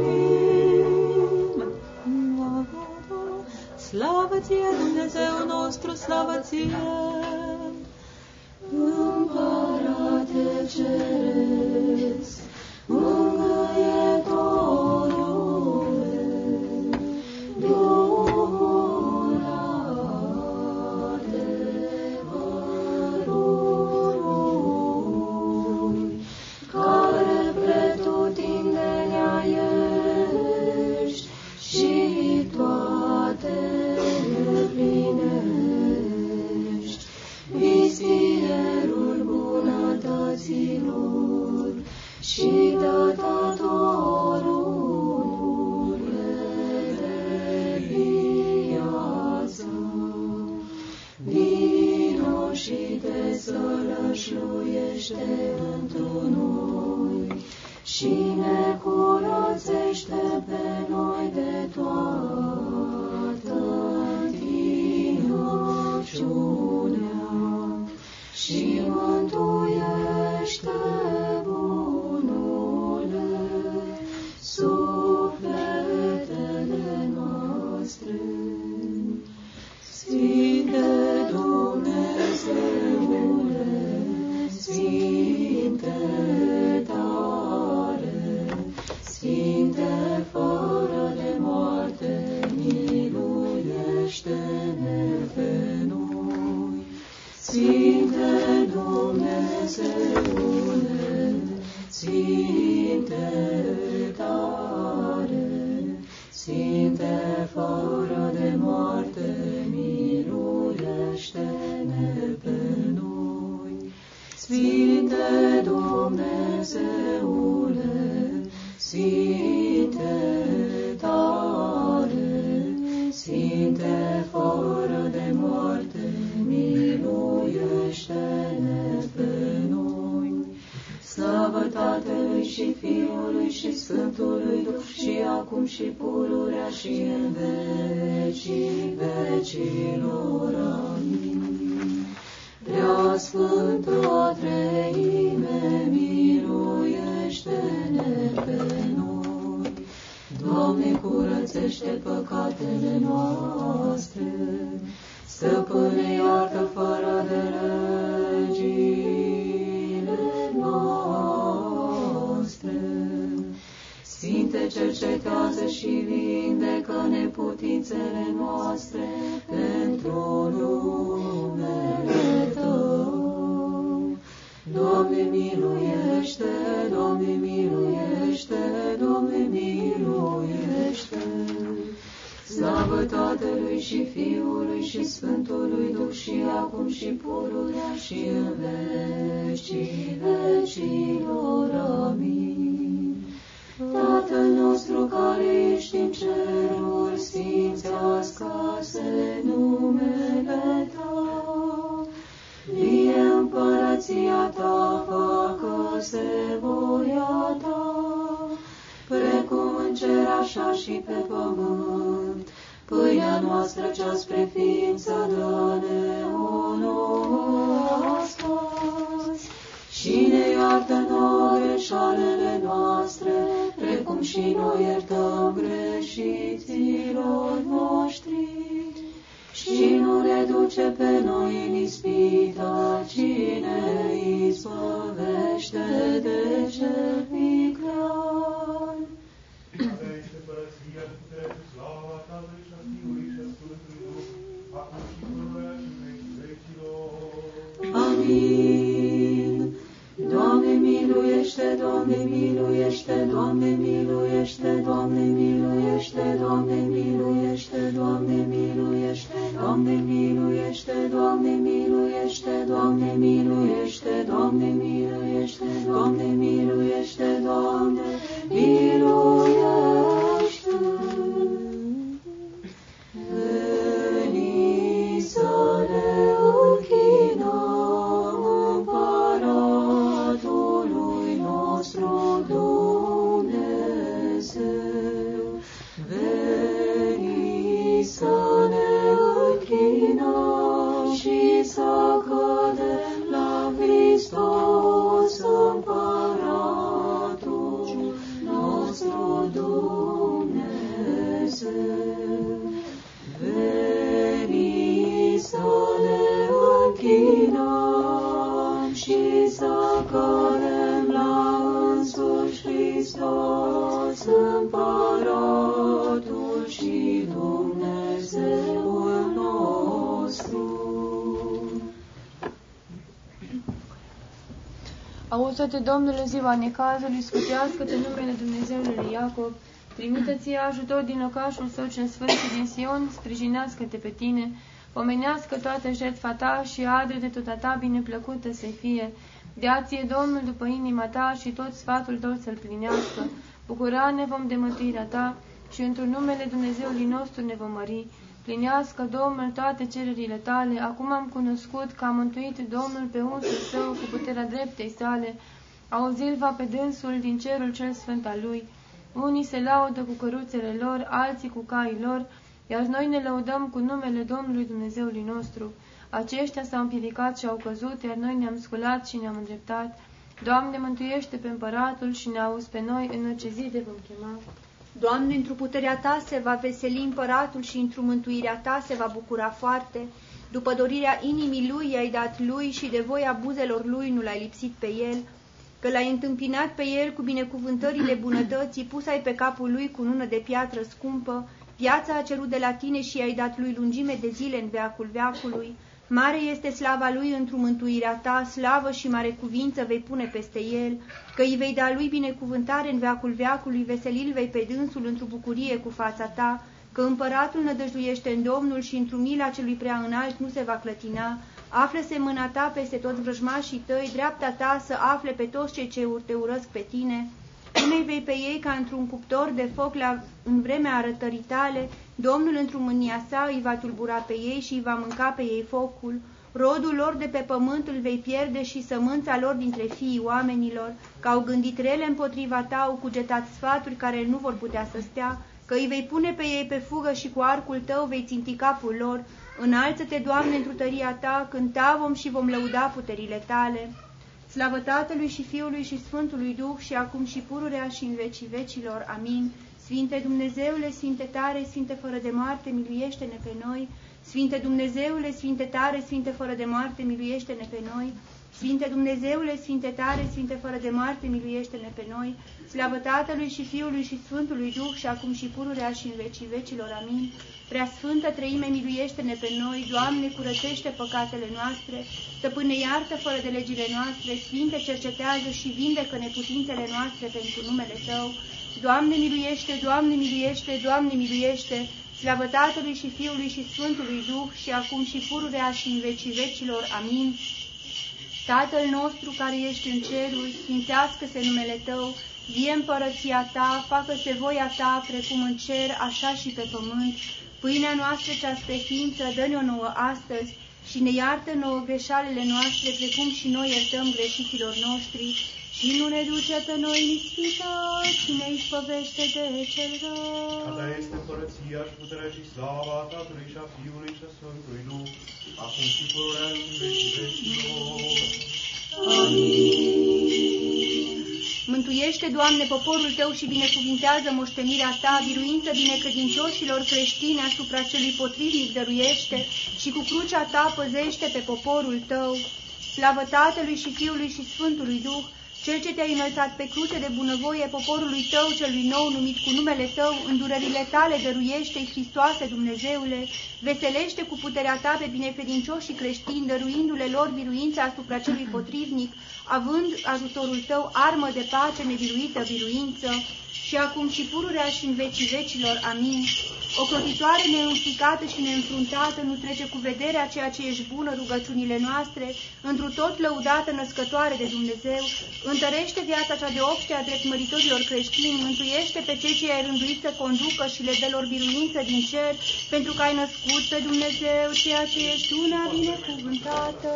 slăvim. Slavă ție, Dumnezeu nostru, slavă ție, Împărate Ceresc. miluiește, Doamne, miluiește, Doamne, miluiește, Doamne, miluiește, Doamne, miluiește, Doamne, miluiește, Doamne, miluiește, Doamne, miluiește, Doamne, miluiește. Auză-te, Domnule, ziua necazului, scutească-te numele Dumnezeului lui Iacob, trimită ție ajutor din locașul său cel sfânt și din Sion, sprijinească-te pe tine, pomenească toată jertfa ta și adre de tot ta bineplăcută să fie. Dea-ție Domnul după inima ta și tot sfatul tău să-l plinească. Bucura ne vom de mântuirea ta și într-un numele Dumnezeului nostru ne vom mări. Plinească, Domnul, toate cererile tale. Acum am cunoscut că a mântuit Domnul pe unsul său cu puterea dreptei sale. Auzil va pe dânsul din cerul cel sfânt al lui. Unii se laudă cu căruțele lor, alții cu caii lor, iar noi ne lăudăm cu numele Domnului Dumnezeului nostru. Aceștia s-au împiedicat și au căzut, iar noi ne-am sculat și ne-am îndreptat. Doamne, mântuiește pe împăratul și ne auzi pe noi în orice zi de vom chema. Doamne, într-o puterea Ta se va veseli împăratul și într-o mântuirea Ta se va bucura foarte. După dorirea inimii lui i-ai dat lui și de voia buzelor lui nu l-ai lipsit pe el, că l-ai întâmpinat pe el cu binecuvântările bunătății, pus ai pe capul lui cu nună de piatră scumpă, viața a cerut de la tine și i-ai dat lui lungime de zile în veacul veacului. Mare este slava lui într-o mântuirea ta, slavă și mare cuvință vei pune peste el, că îi vei da lui binecuvântare în veacul veacului, veselil vei pe dânsul într-o bucurie cu fața ta, că împăratul nădăjduiește în Domnul și într-o mila celui prea înalt nu se va clătina, află-se mâna ta peste toți vrăjmașii tăi, dreapta ta să afle pe toți cei ce te urăsc pe tine, Pune-i vei pe ei ca într-un cuptor de foc la, în vremea arătării tale, Domnul într-o mânia sa îi va tulbura pe ei și îi va mânca pe ei focul. Rodul lor de pe pământ îl vei pierde și sămânța lor dintre fiii oamenilor, că au gândit rele împotriva ta, au cugetat sfaturi care nu vor putea să stea, că îi vei pune pe ei pe fugă și cu arcul tău vei ținti capul lor. Înalță-te, Doamne, într tăria ta, cânta vom și vom lăuda puterile tale. Slavă Tatălui și Fiului și Sfântului Duh și acum și pururea și în vecii vecilor. Amin. Sfinte Dumnezeule, Sfinte tare, Sfinte fără de moarte, miluiește-ne pe noi. Sfinte Dumnezeule, Sfinte tare, Sfinte fără de moarte, miluiește-ne pe noi. Sfinte Dumnezeule, Sfinte tare, Sfinte fără de moarte, miluiește-ne pe noi. Slavă Tatălui și Fiului și Sfântului Duh și acum și pururea și în vecii vecilor. Amin. Prea Sfântă Trăime, miluiește-ne pe noi, Doamne, curățește păcatele noastre, Stăpâne, iartă fără de legile noastre, Sfinte, cercetează și vindecă neputințele noastre pentru numele Tău. Doamne, miluiește, Doamne, miluiește, Doamne, miluiește, Slavă Tatălui și Fiului și Sfântului Duh și acum și pururea și în vecii vecilor. Amin. Tatăl nostru care ești în ceruri, sfințească-se numele Tău, vie împărăția Ta, facă-se voia Ta, precum în cer, așa și pe pământ. Pâinea noastră cea spre ființă, dă-ne-o nouă astăzi și ne iartă nouă greșalele noastre, precum și noi iertăm greșiților noștri și nu ne duce pe noi în ispită, ci ne izbăvește de cel rău. A ta este împărăția și puterea și slava Tatălui și a Fiului și a Sfântului Duh, acum și pururea în vecii vecilor. Mântuiește, Doamne, poporul Tău și binecuvintează moștenirea Ta, biruință binecredincioșilor creștini asupra celui potrivnic dăruiește și cu crucea Ta păzește pe poporul Tău. Slavă Tatălui și Fiului și Sfântului Duh, Cel ce te-ai înălțat pe cruce de bunăvoie poporului Tău celui nou numit cu numele Tău, îndurările Tale dăruiește-i, Hristoase Dumnezeule, veselește cu puterea Ta pe binecredincioșii creștini, dăruindu-le lor biruința asupra celui potrivnic, având ajutorul tău armă de pace nebiruită biruință, și acum și pururea și în vecii vecilor. Amin. O clotitoare neînfricată și neînfruntată nu trece cu vederea ceea ce ești bună rugăciunile noastre, întru tot lăudată născătoare de Dumnezeu, întărește viața cea de obște a drept măritorilor creștini, mântuiește pe cei ce ai rânduit să conducă și le dă lor biruință din cer, pentru că ai născut pe Dumnezeu ceea ce ești una binecuvântată.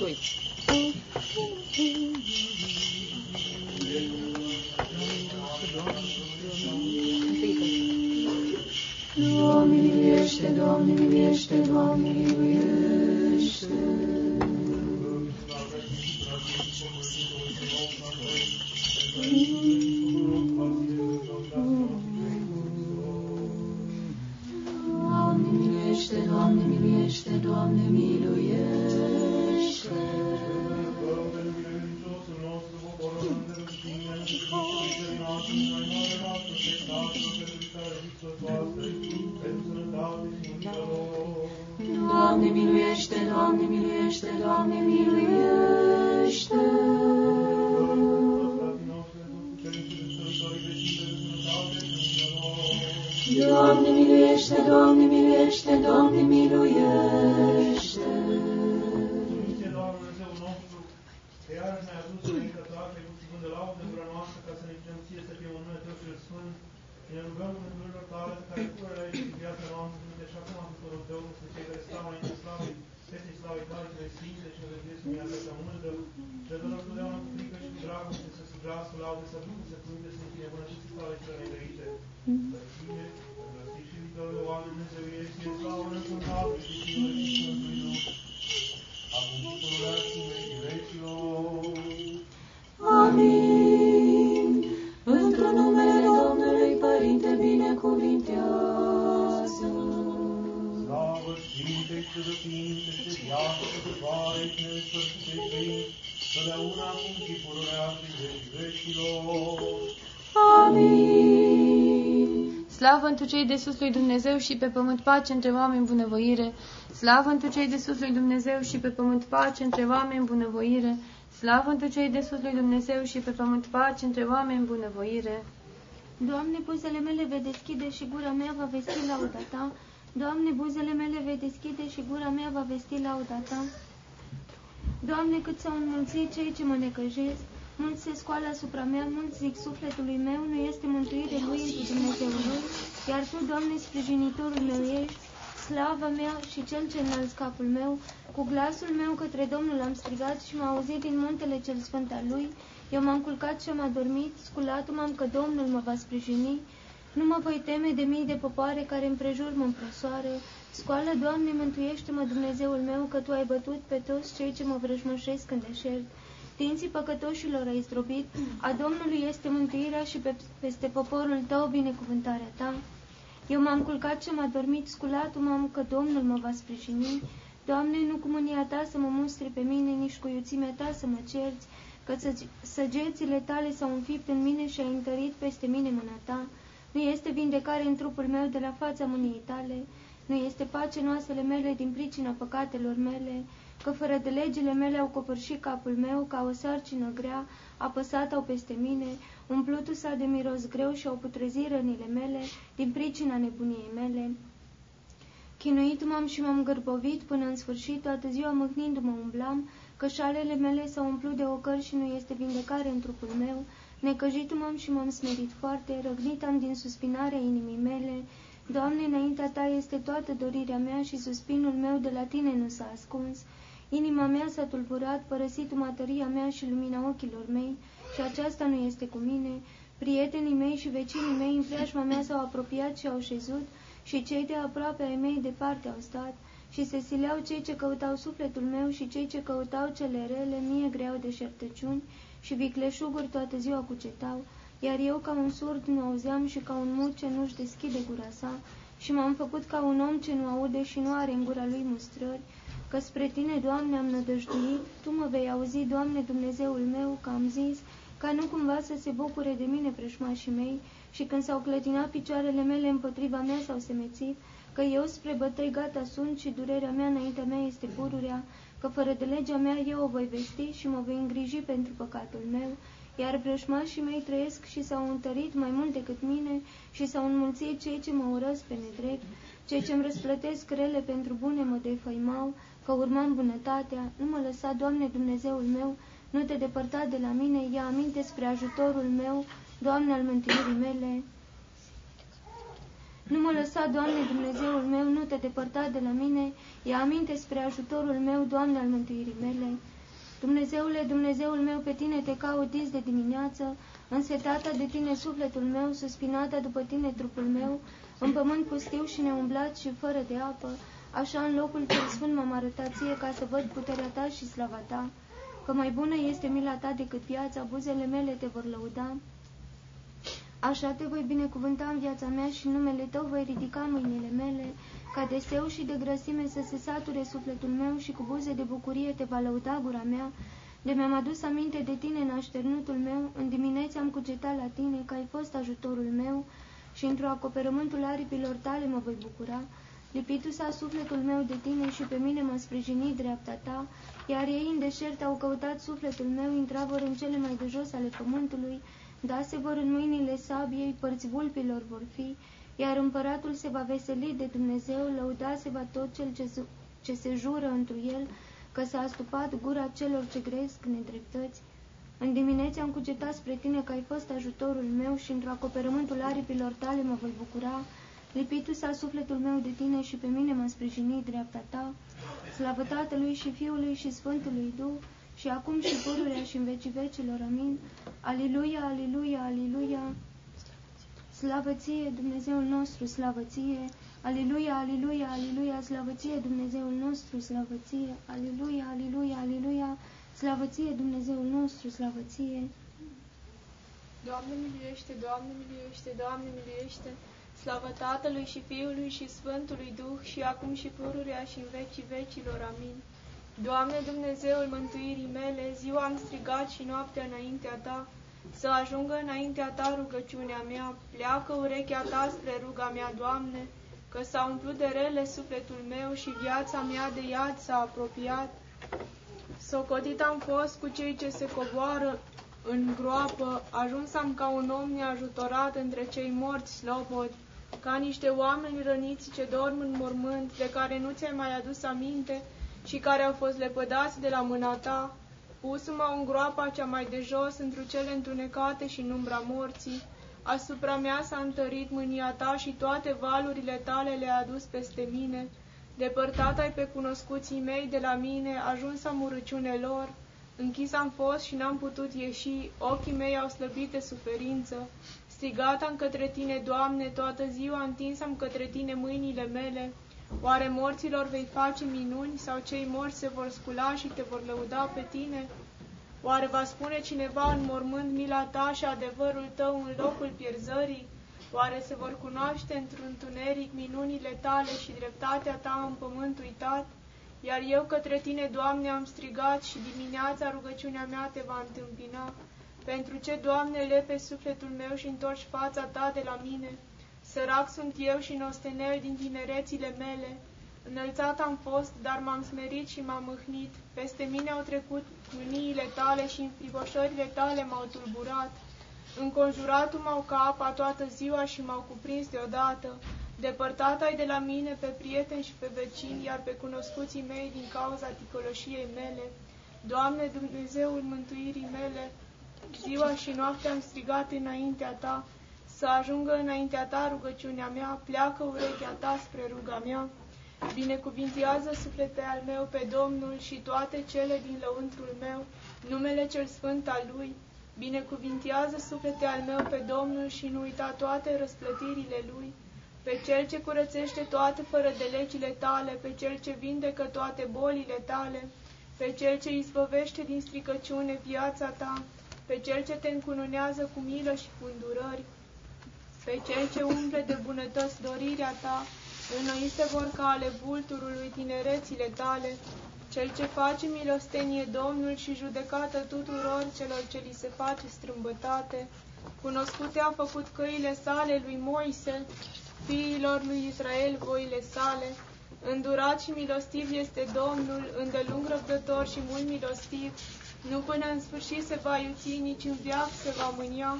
Doi. Doamne miluiește, Doamne miluiește, Doamne miluiește. Doamne miluiește, Doamne miluiește, Doamne miluiește. Miluiește, Doamne miluiește, Doamne miluiește. Doamne miluiește, Doamne miluiește, Doamne miluiește. Dumnezeu, Doamne Dumnezeu nostru, că iarăși ne-ai adus înaintea ta și ai pus cuvânt de laudă în gura noastră ca să ne chinem ție să fie un nume tău cel sfânt și ne rugăm în rândurilor tale pe care pură la aici viața noastră, de așa cum a făcut rog tău, să cei care stau înainte slavei, peste slavei tale, cele sfinte și văzduiesc în viața cea mândă, și adoră totdeauna cu frică și cu dragoste să se glasă laude, să bucur, să cuvinte, să fie bunătăți tale cele negrăite. Să fie, să și viitorul oameni Dumnezeu, ești, e slavă în Tatăl și Fiul și Sfântului Duh. Acum și pururea și în vecii vecilor. Amin. Într numele Domnului Părinte binecuvintează. Slavă Sfintei și Sfinte și viață căzătoare și nesfârșite totdeauna acum și pururea și în vecii vecilor. Amin. Slavă întru cei de sus lui Dumnezeu și pe pământ pace între oameni bunăvoire. Slavă întru cei de sus lui Dumnezeu și pe pământ pace între oameni bunăvoire. Slavă întru cei de sus lui Dumnezeu și pe pământ pace între oameni bunăvoire. Doamne, buzele mele vei deschide și gura mea va vesti lauda Ta. Doamne, buzele mele vei deschide și gura mea va vesti lauda Ta. Doamne, cât s-au înmulțit cei ce mă necăjesc, mulți se scoală asupra mea, mulți zic sufletului meu, nu este mântuire lui întru Dumnezeul lui, iar Tu, Doamne, sprijinitorul meu ești, slava mea și cel ce înalți capul meu, cu glasul meu către Domnul am strigat și m-a auzit din muntele cel sfânt al lui, eu m-am culcat și am adormit, sculat m-am că Domnul mă va sprijini, nu mă voi teme de mii de popoare care împrejur mă împresoară. Scoală, Doamne, mântuiește-mă, Dumnezeul meu, că Tu ai bătut pe toți cei ce mă vrăjmășesc în deșert. Dinții păcătoșilor ai zdrobit, a Domnului este mântuirea și pe, peste poporul Tău binecuvântarea Ta. Eu m-am culcat și am adormit, sculat m-am că Domnul mă va sprijini. Doamne, nu cu mânia Ta să mă mustri pe mine, nici cu iuțimea Ta să mă cerți, că săgețile Tale s-au înfipt în mine și ai întărit peste mine mâna Ta. Nu este vindecare în trupul meu de la fața mâniei Tale, nu este pace în oasele mele din pricina păcatelor mele, că fără de legile mele au copărșit capul meu, ca o sarcină grea, apăsat au peste mine, umplutul s-a de miros greu și au putrezit rănile mele, din pricina nebuniei mele. Chinuit m-am și m-am gârbovit până în sfârșit, toată ziua mâhnindu-mă umblam, că șalele mele s-au umplut de ocări și nu este vindecare în trupul meu, necăjit m-am și m-am smerit foarte, răgnit am din suspinarea inimii mele, Doamne, înaintea Ta este toată dorirea mea și suspinul meu de la Tine nu s-a ascuns. Inima mea s-a tulburat, părăsit matăria mea și lumina ochilor mei, și aceasta nu este cu mine. Prietenii mei și vecinii mei în preajma mea s-au apropiat și au șezut, și cei de aproape ai mei departe au stat, și se sileau cei ce căutau sufletul meu și cei ce căutau cele rele, mie greau de șertăciuni, și vicleșuguri toată ziua cucetau, iar eu ca un surd nu auzeam și ca un mut ce nu-și deschide gura sa, și m-am făcut ca un om ce nu aude și nu are în gura lui mustrări, că spre Tine, Doamne, am nădăjduit, Tu mă vei auzi, Doamne, Dumnezeul meu, că am zis, ca nu cumva să se bucure de mine preșmașii mei, și când s-au clătinat picioarele mele împotriva mea s-au semețit, că eu spre bătăi gata sunt și durerea mea înaintea mea este pururea, că fără de legea mea eu o voi vesti și mă voi îngriji pentru păcatul meu, iar vrășmașii mei trăiesc și s-au întărit mai mult decât mine și s-au înmulțit cei ce mă urăsc pe nedrept, cei ce îmi răsplătesc rele pentru bune mă defăimau, că urmam bunătatea, nu mă lăsa, Doamne Dumnezeul meu, nu te depărta de la mine, ia aminte spre ajutorul meu, Doamne al mântuirii mele. Nu mă lăsa, Doamne Dumnezeul meu, nu te depărta de la mine, ia aminte spre ajutorul meu, Doamne al mântuirii mele. Dumnezeule, Dumnezeul meu, pe tine te caut dis de dimineață, însetata de tine sufletul meu, suspinata după tine trupul meu, în pământ pustiu și neumblat și fără de apă, așa în locul cel sfânt m-am arătat ție ca să văd puterea ta și slava ta, că mai bună este mila ta decât viața, buzele mele te vor lăuda. Așa te voi binecuvânta în viața mea și în numele tău voi ridica mâinile mele, ca de seu și de grăsime să se sature sufletul meu și cu buze de bucurie te va lăuda gura mea, de mi-am adus aminte de tine în așternutul meu, în dimineața am cugetat la tine, că ai fost ajutorul meu, și într-o acoperământul aripilor tale mă voi bucura. Lipindu-s sufletul meu de tine și pe mine m-a sprijinit dreapta ta, iar ei în deșert au căutat sufletul meu, intravor în cele mai de jos ale pământului, dase vor în mâinile sabiei, părți vulpilor vor fi, iar împăratul se va veseli de Dumnezeu, lăuda se va tot cel ce, ce se jură întru el, că s-a astupat gura celor ce gresc nedreptăți. În dimineața am cugetat spre tine că ai fost ajutorul meu și într-o acoperământul aripilor tale mă voi bucura, lipitu-s sufletul meu de tine și pe mine m-a sprijinit dreapta ta, slavă Tatălui și Fiului și Sfântului Duh, și acum și pururea și în vecii vecilor. Amin. Aliluia, aliluia, aliluia. Slavă ție, Dumnezeul nostru, slavă ție. Aliluia, aliluia, aliluia, slavă ție, Dumnezeul nostru, slavă ție. Aliluia, aliluia, aliluia, slavă ție, Dumnezeul nostru, slavă ție. Doamne miluiește, Doamne miluiește, Doamne miluiește, slavă Tatălui și Fiului și Sfântului Duh și acum și pururea și în vecii vecilor. Amin. Doamne Dumnezeul mântuirii mele, ziua am strigat și noaptea înaintea Ta, să ajungă înaintea Ta rugăciunea mea, pleacă urechea Ta spre ruga mea, Doamne, că s-a umplut de rele sufletul meu și viața mea de iad s-a apropiat. Socotit am fost cu cei ce se coboară în groapă, ajuns am ca un om neajutorat între cei morți slobod, ca niște oameni răniți ce dorm în mormânt, de care nu ți-ai mai adus aminte, și care au fost lepădați de la mâna ta, pus-mă în groapa cea mai de jos, într cele întunecate și în umbra morții. Asupra mea s-a întărit mânia ta și toate valurile tale le-a adus peste mine. Depărtat ai pe cunoscuții mei de la mine, ajuns am urăciune lor. Închis am fost și n-am putut ieși, ochii mei au slăbit de suferință. Strigat am către tine, Doamne, toată ziua întins am către tine mâinile mele. Oare morților vei face minuni sau cei morți se vor scula și te vor lăuda pe tine? Oare va spune cineva în mormânt mila ta și adevărul tău în locul pierzării? Oare se vor cunoaște într-un întuneric minunile tale și dreptatea ta în pământ uitat? Iar eu către tine, Doamne, am strigat și dimineața rugăciunea mea te va întâmpina. Pentru ce, Doamne, lepe sufletul meu și întorci fața ta de la mine? Sărac sunt eu și nostenel din tinerețile mele. Înălțat am fost, dar m-am smerit și m-am mâhnit. Peste mine au trecut mâniile tale și înfricoșările tale m-au tulburat. Înconjuratul m-au ca apa toată ziua și m-au cuprins deodată. Depărtat ai de la mine pe prieteni și pe vecini, iar pe cunoscuții mei din cauza ticăloșiei mele. Doamne, Dumnezeul mântuirii mele, ziua și noaptea am strigat înaintea Ta, să ajungă înaintea ta rugăciunea mea, pleacă urechea ta spre ruga mea, binecuvintează suflete al meu pe Domnul și toate cele din lăuntrul meu, numele cel sfânt al Lui, binecuvintează suflete al meu pe Domnul și nu uita toate răsplătirile Lui, pe Cel ce curățește toate fără de legile tale, pe Cel ce vindecă toate bolile tale, pe Cel ce izbăvește din stricăciune viața ta, pe Cel ce te încununează cu milă și cu îndurări, pe cei ce umple de bunătăți dorirea ta, înnoite vor ca ale vulturului tinerețile tale, cel ce face milostenie Domnul și judecată tuturor celor ce li se face strâmbătate, cunoscute a făcut căile sale lui Moise, fiilor lui Israel voile sale, îndurat și milostiv este Domnul, îndelung răbdător și mult milostiv, nu până în sfârșit se va iuți, nici în viață se va mânia,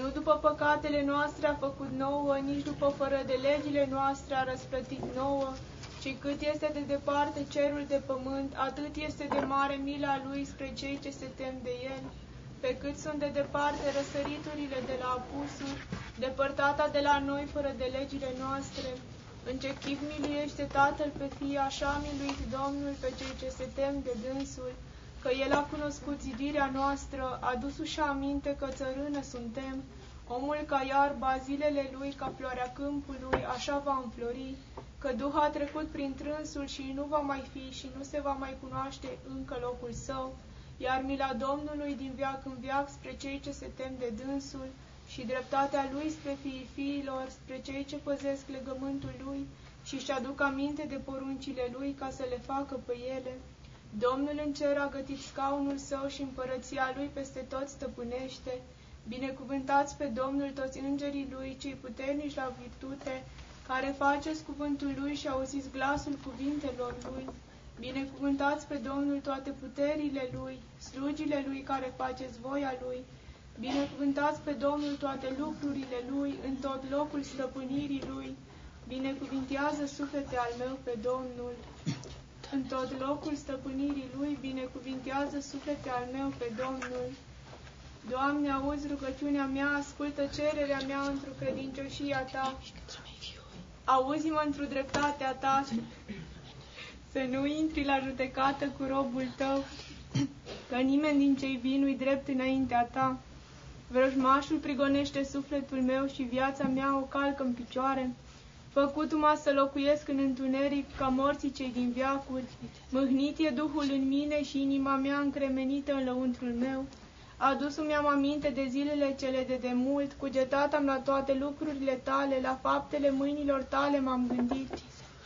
nu după păcatele noastre a făcut nouă, nici după fără de legile noastre a răsplătit nouă, ci cât este de departe cerul de pământ, atât este de mare mila lui spre cei ce se tem de el. Pe cât sunt de departe răsăriturile de la apusuri, depărtata de la noi fără de legile noastre, în ce chip miliește Tatăl pe fii, așa miluit Domnul pe cei ce se tem de dânsul, că El a cunoscut zidirea noastră, a dus-și aminte că țărână suntem, omul ca iarba, zilele lui ca floarea câmpului, așa va înflori, că Duh a trecut prin trânsul și nu va mai fi și nu se va mai cunoaște încă locul său, iar mila Domnului din viac în viac spre cei ce se tem de dânsul și dreptatea lui spre fiii fiilor, spre cei ce păzesc legământul lui și își aduc aminte de poruncile lui ca să le facă pe ele. Domnul în cer a gătit scaunul său și împărăția lui peste tot stăpânește, Binecuvântați pe Domnul toți îngerii Lui, cei puternici la virtute, care faceți cuvântul Lui și auziți glasul cuvintelor Lui. Binecuvântați pe Domnul toate puterile Lui, slugile Lui care faceți voia Lui. Binecuvântați pe Domnul toate lucrurile Lui, în tot locul stăpânirii Lui. Binecuvintează suflete al meu pe Domnul. În tot locul stăpânirii Lui, binecuvintează suflete al meu pe Domnul. Doamne, auzi rugăciunea mea, ascultă cererea mea într-o credincioșia Ta. Auzi-mă într-o dreptatea Ta, să nu intri la judecată cu robul Tău, că nimeni din cei vii nu-i drept înaintea Ta. Vrăjmașul prigonește sufletul meu și viața mea o calcă în picioare. Făcut-mă să locuiesc în întuneric ca morții cei din viacuri. Mâhnit e Duhul în mine și inima mea încremenită în lăuntrul meu. Adus-mi am aminte de zilele cele de demult, cugetat am la toate lucrurile tale, la faptele mâinilor tale m-am gândit.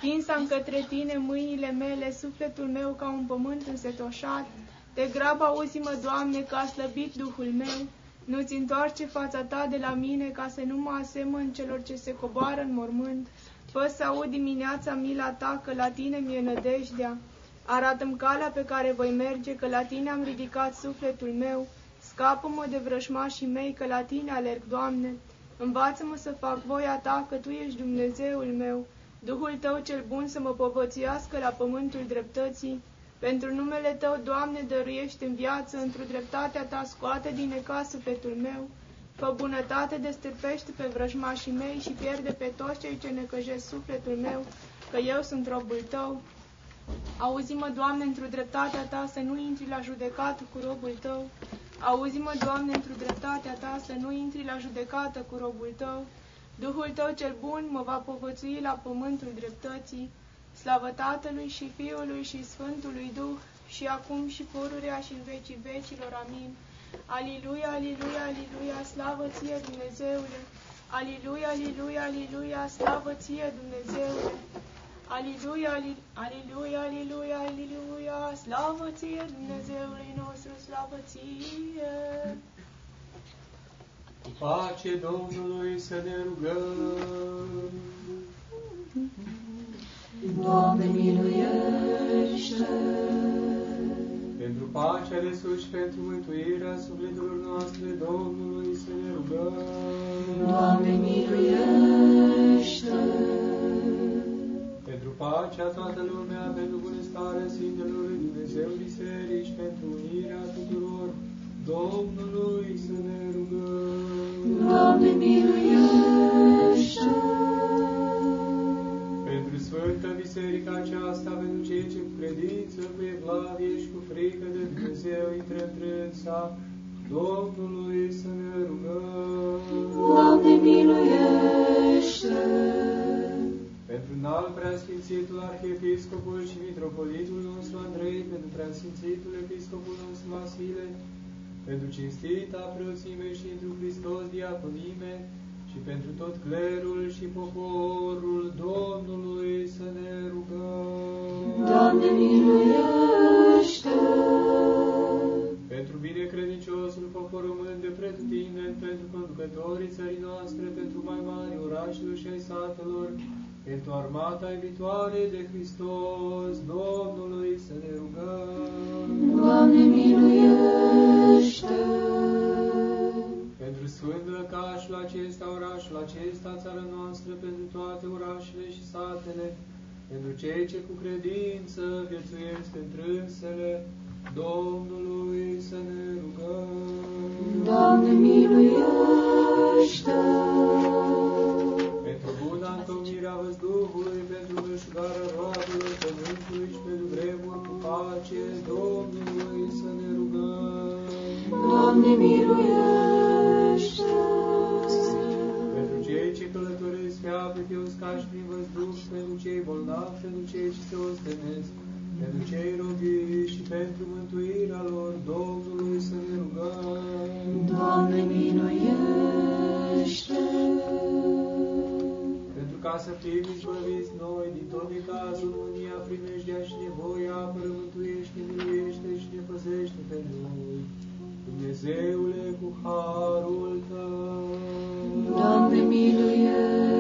Tins am către tine mâinile mele, sufletul meu ca un pământ însetoșat. De grab auzi-mă, Doamne, că a slăbit Duhul meu. Nu-ți întoarce fața ta de la mine ca să nu mă asemăn celor ce se coboară în mormânt. Fă să aud dimineața mila ta, că la tine mi-e nădejdea. Arată-mi calea pe care voi merge, că la tine am ridicat sufletul meu. Scapă-mă de vrășmașii mei, că la tine alerg, Doamne. Învață-mă să fac voia ta, că tu ești Dumnezeul meu. Duhul tău cel bun să mă povățuiască la pământul dreptății. Pentru numele Tău, Doamne, dăruiește în viață, într-o dreptatea Ta, scoate din necas sufletul meu, fă bunătate, destârpește pe vrăjmașii mei și pierde pe toți cei ce necăjesc sufletul meu, că eu sunt robul Tău. Auzi-mă, Doamne, într-o dreptatea Ta, să nu intri la judecată cu robul Tău. Auzi-mă, Doamne, într-o dreptatea Ta, să nu intri la judecată cu robul Tău. Duhul Tău cel bun mă va povățui la pământul dreptății. Slavă Tatălui și Fiului și Sfântului Duh, și acum și pururea și în vecii vecilor. Amin. Aliluia, aliluia, aliluia, slavă ție, Dumnezeule! Aliluia, aliluia, aliluia, slavă ție, Dumnezeule! Aliluia, aliluia, aliluia, aliluia, slavă ție, Dumnezeule nostru, slavă ție! Cu pace Domnului să ne rugăm. Doamne, miluiește! Pentru pacea de sus și pentru mântuirea sufletelor noastre, Domnului să ne rugăm. Doamne, miluiește! Pentru pacea toată lumea, pentru bunăstarea Sfintelor lui Dumnezeu Biserici, pentru unirea tuturor, Domnului să ne rugăm. Doamne, miluiește! Pentru Sfântă Biserica aceasta, pentru cei ce cu credință, cu evlavie și cu frică de Dumnezeu intră întrânsa, Domnului să ne rugăm. Doamne, miluiește! Pentru înalt preasfințitul Arhiepiscopul și Mitropolitul nostru Andrei, pentru preasfințitul Episcopul nostru Vasile, pentru cinstita preoțime și întru Hristos diaconime, și pentru tot clerul și poporul Domnului să ne rugăm. Doamne, miluiește! Pentru binecredinciosul popor român de pretutindeni, pentru conducătorii țării noastre, pentru mai mari orașelor și ai satelor, pentru armata iubitoare de Hristos, Domnului să ne rugăm. Doamne, miluiește! Pentru Sfânt Lăcașul acesta, orașul acesta, țara noastră, pentru toate orașele și satele, pentru cei ce cu credință viețuiesc întrânsele, Domnului să ne rugăm. Doamne, miluiește! Pentru buna întocmirea văzduhului, pentru mășugarea roadelor pământului și pentru vremuri cu pace, Domnului să ne rugăm. Doamne, miluiește! Călătoresc pe ape, pe uscași prin văzduh, pentru cei bolnavi, pentru cei ce se ostenesc, pentru cei robi și pentru mântuirea lor, Domnului să ne rugăm. Doamne, miluiește! Pentru ca să fim izbăviți noi din tot necazul, mânia, primejdea și nevoia, apără, mântuiește, miluiește și ne păzește pe noi. Dumnezeu Dumnezeule, cu harul Tău. Doamne, miluiește!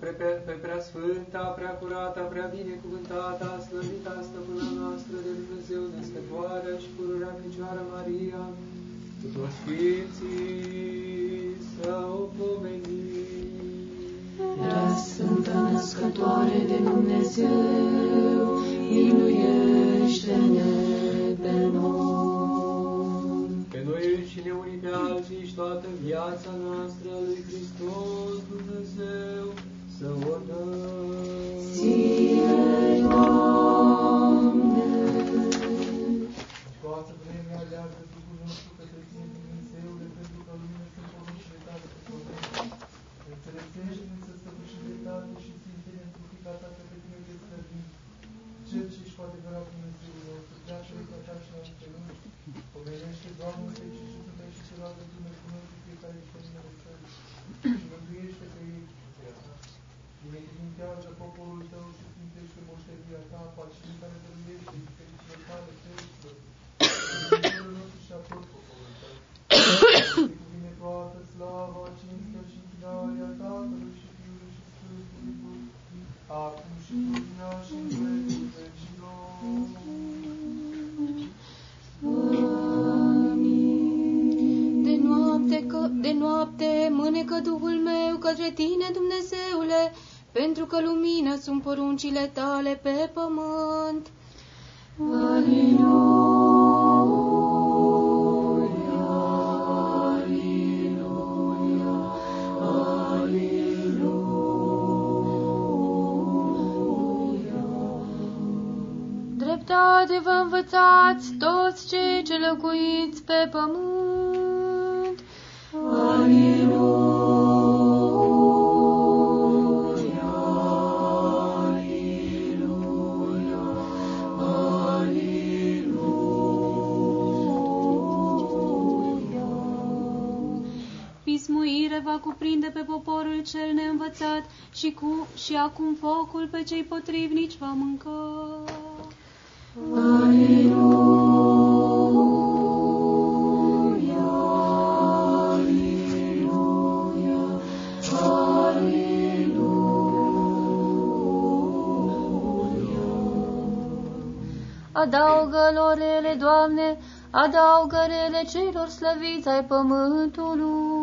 Pe, pe, pe prea sfânta, prea curata, prea binecuvântata, slăvita stăpâna noastră de Dumnezeu, născătoarea și pururea Fecioară Maria, cu toți Sfinții să o pomenim. Prea Sfântă Născătoare de Dumnezeu, miluiește-ne pe noi. Pe noi și ne unii pe alții și toată viața noastră că lumină sunt poruncile tale pe pământ. Dreptate vă învățați toți cei ce locuiți pe pământ. Pe poporul cel neînvățat și, cu, și acum focul pe cei potrivnici va mânca. Adaugă-lor ele, Doamne, adaugă-le celor slăviți ai pământului.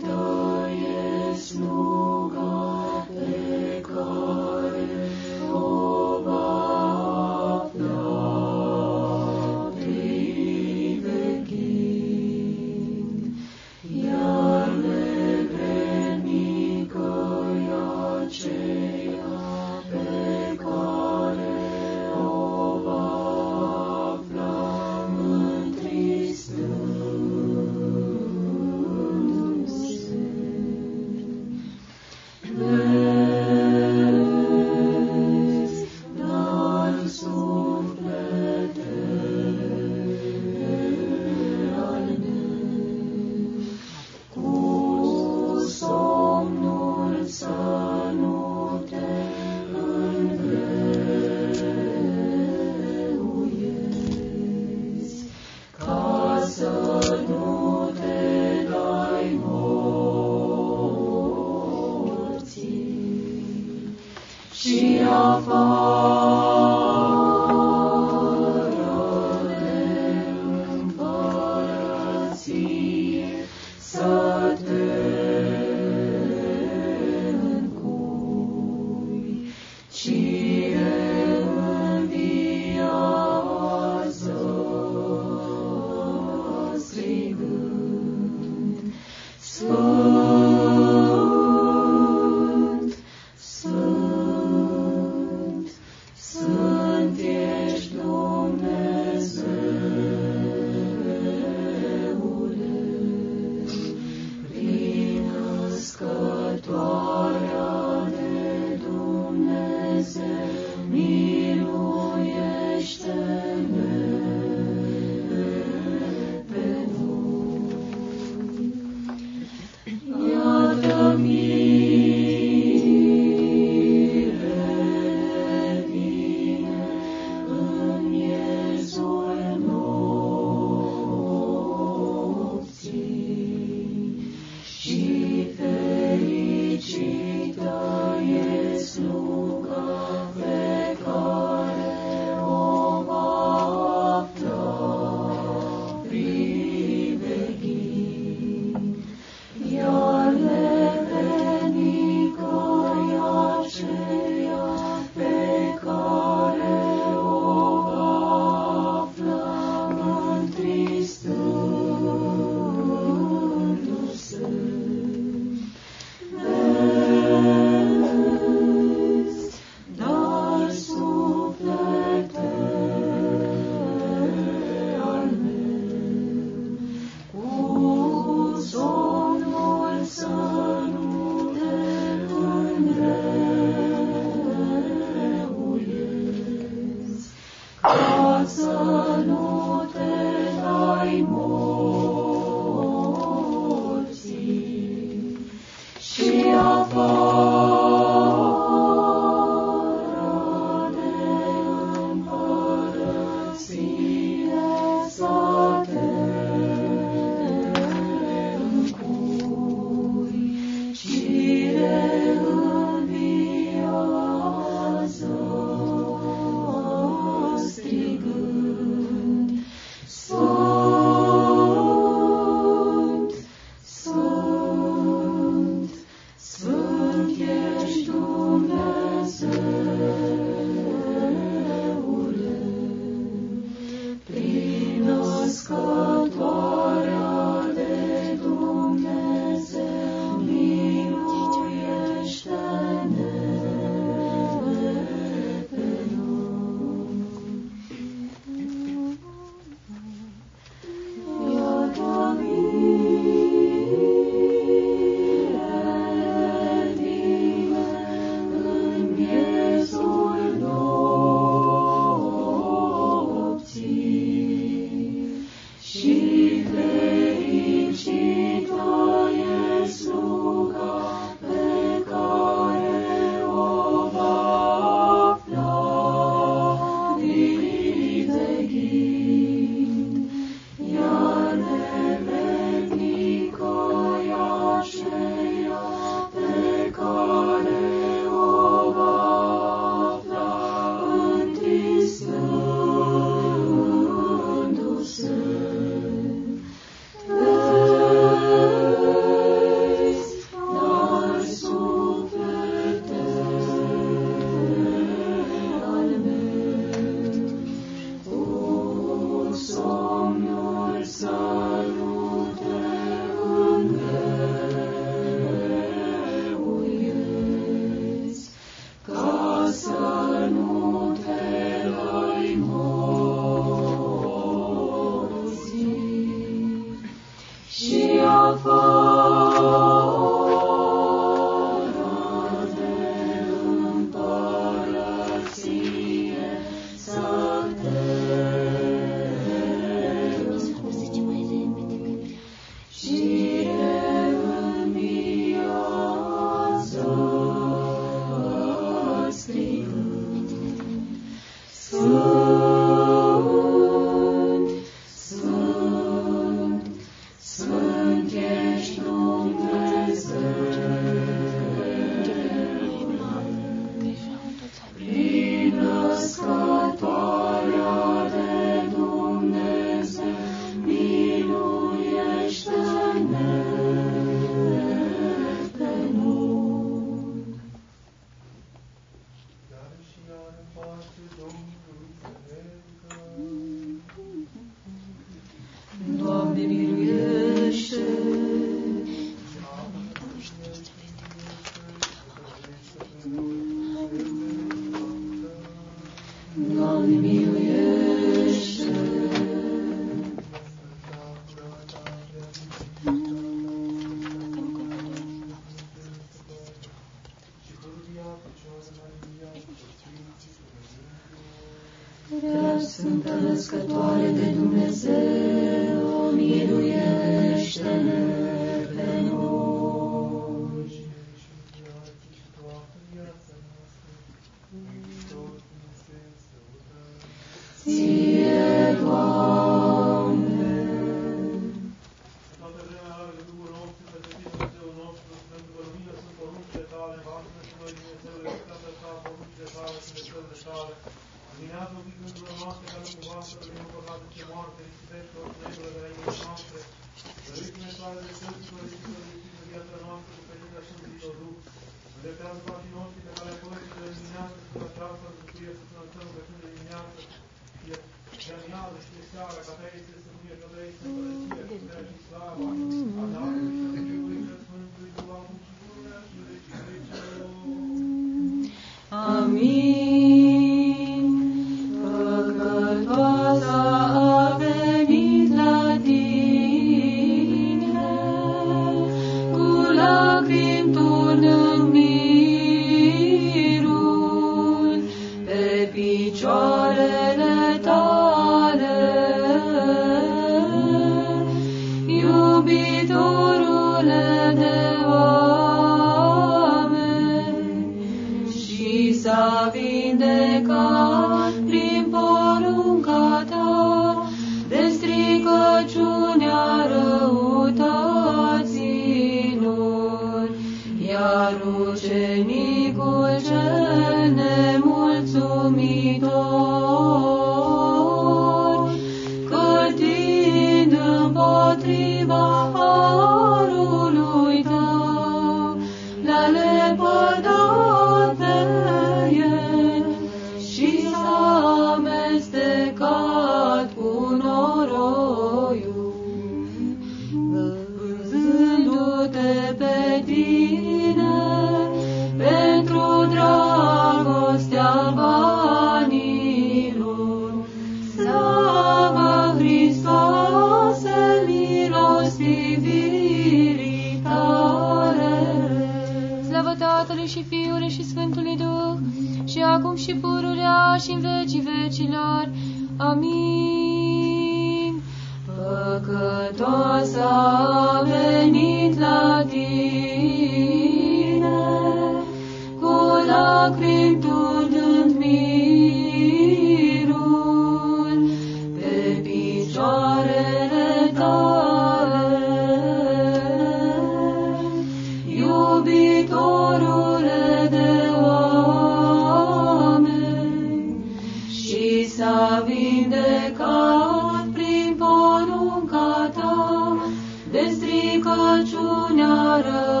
tomorrow.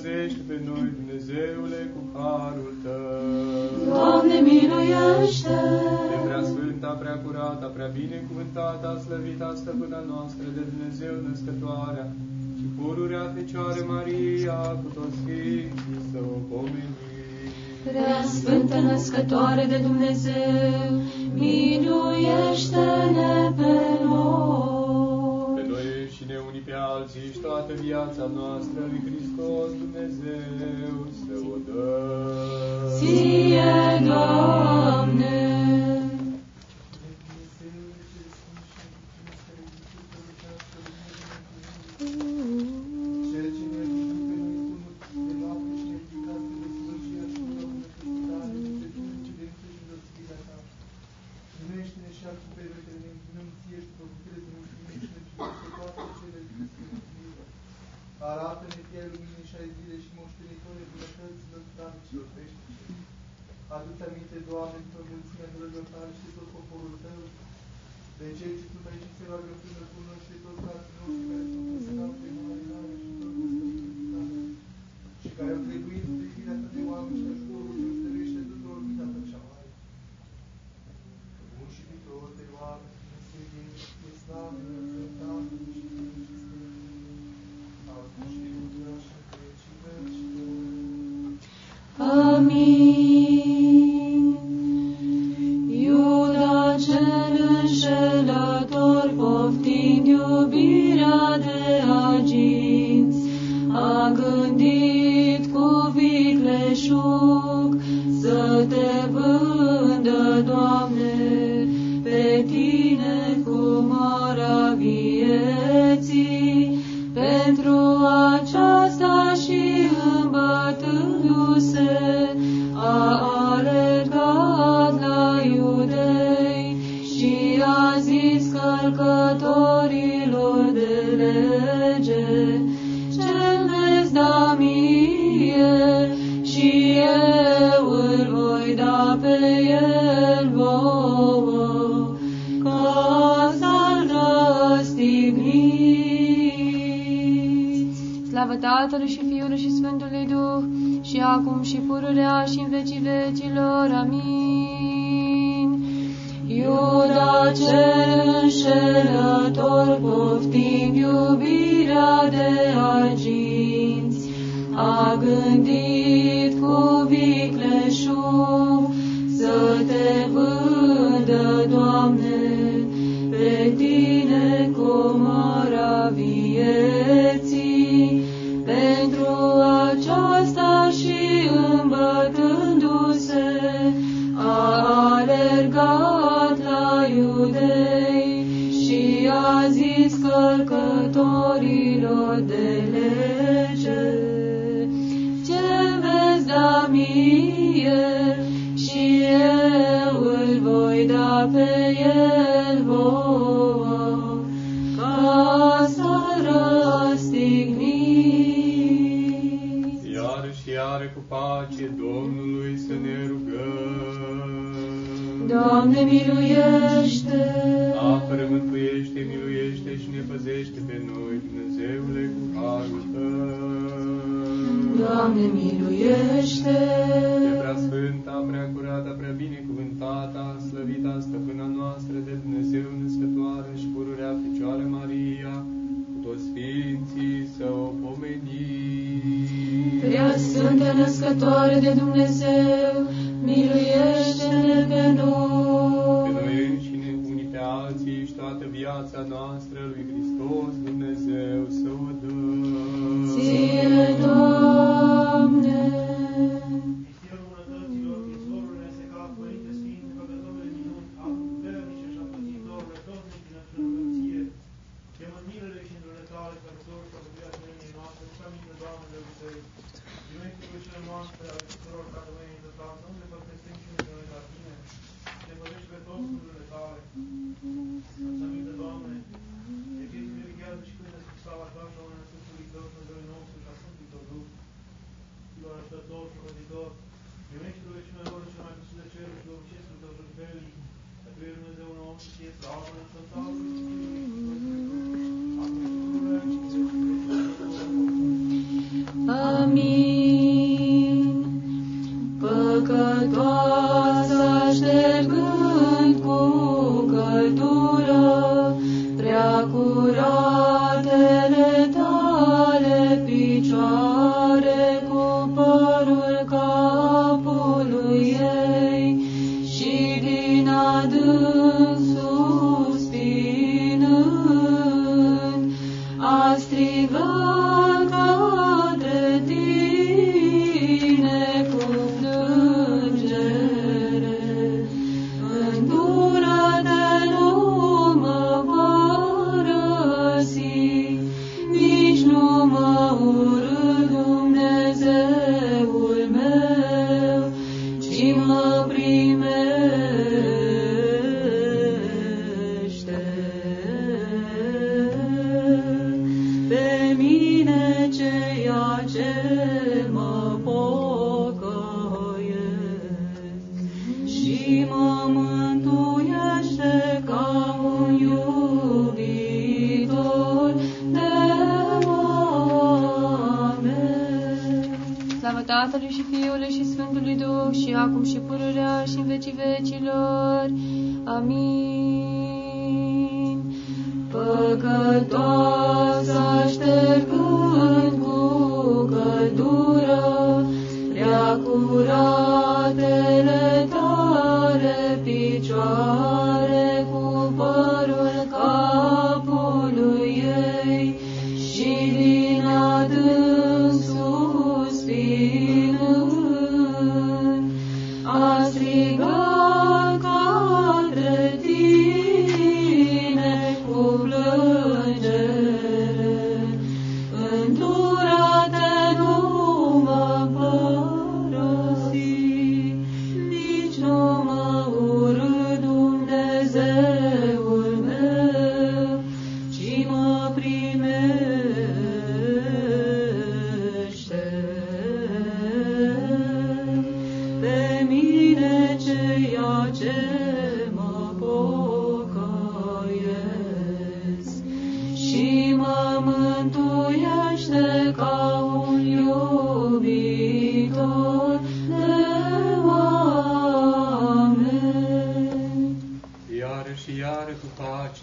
păzește pe noi, Dumnezeule, cu harul Tău. Doamne, miluiește! De prea sfânta, prea curata, prea binecuvântata, slăvita stăpâna noastră de Dumnezeu născătoarea și pururea Fecioare Maria, cu toți Sfinții să o pomeni. Prea Sfântă Născătoare de Dumnezeu, miluiește-ne pe noi! alții și toată viața noastră lui Hristos Dumnezeu să o dăm. Ție, Doamne! Doamne, pămânția dragă ta și tot poporul tău, de ce? Tu aici se roagă până bună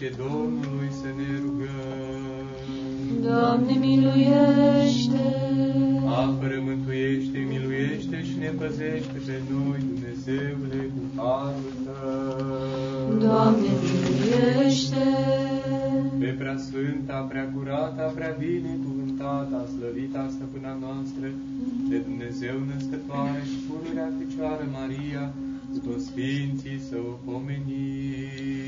pace Domnului să ne rugăm. Doamne, miluiește! Apără, mântuiește, miluiește și ne păzește pe noi, Dumnezeule, cu harul Tău. Doamne, miluiește! Pe prea sfânta, prea curata, prea binecuvântata, slăvita stăpâna noastră, de Dumnezeu născătoare și pururea Fecioară Maria, cu toți sfinții să o pomenim.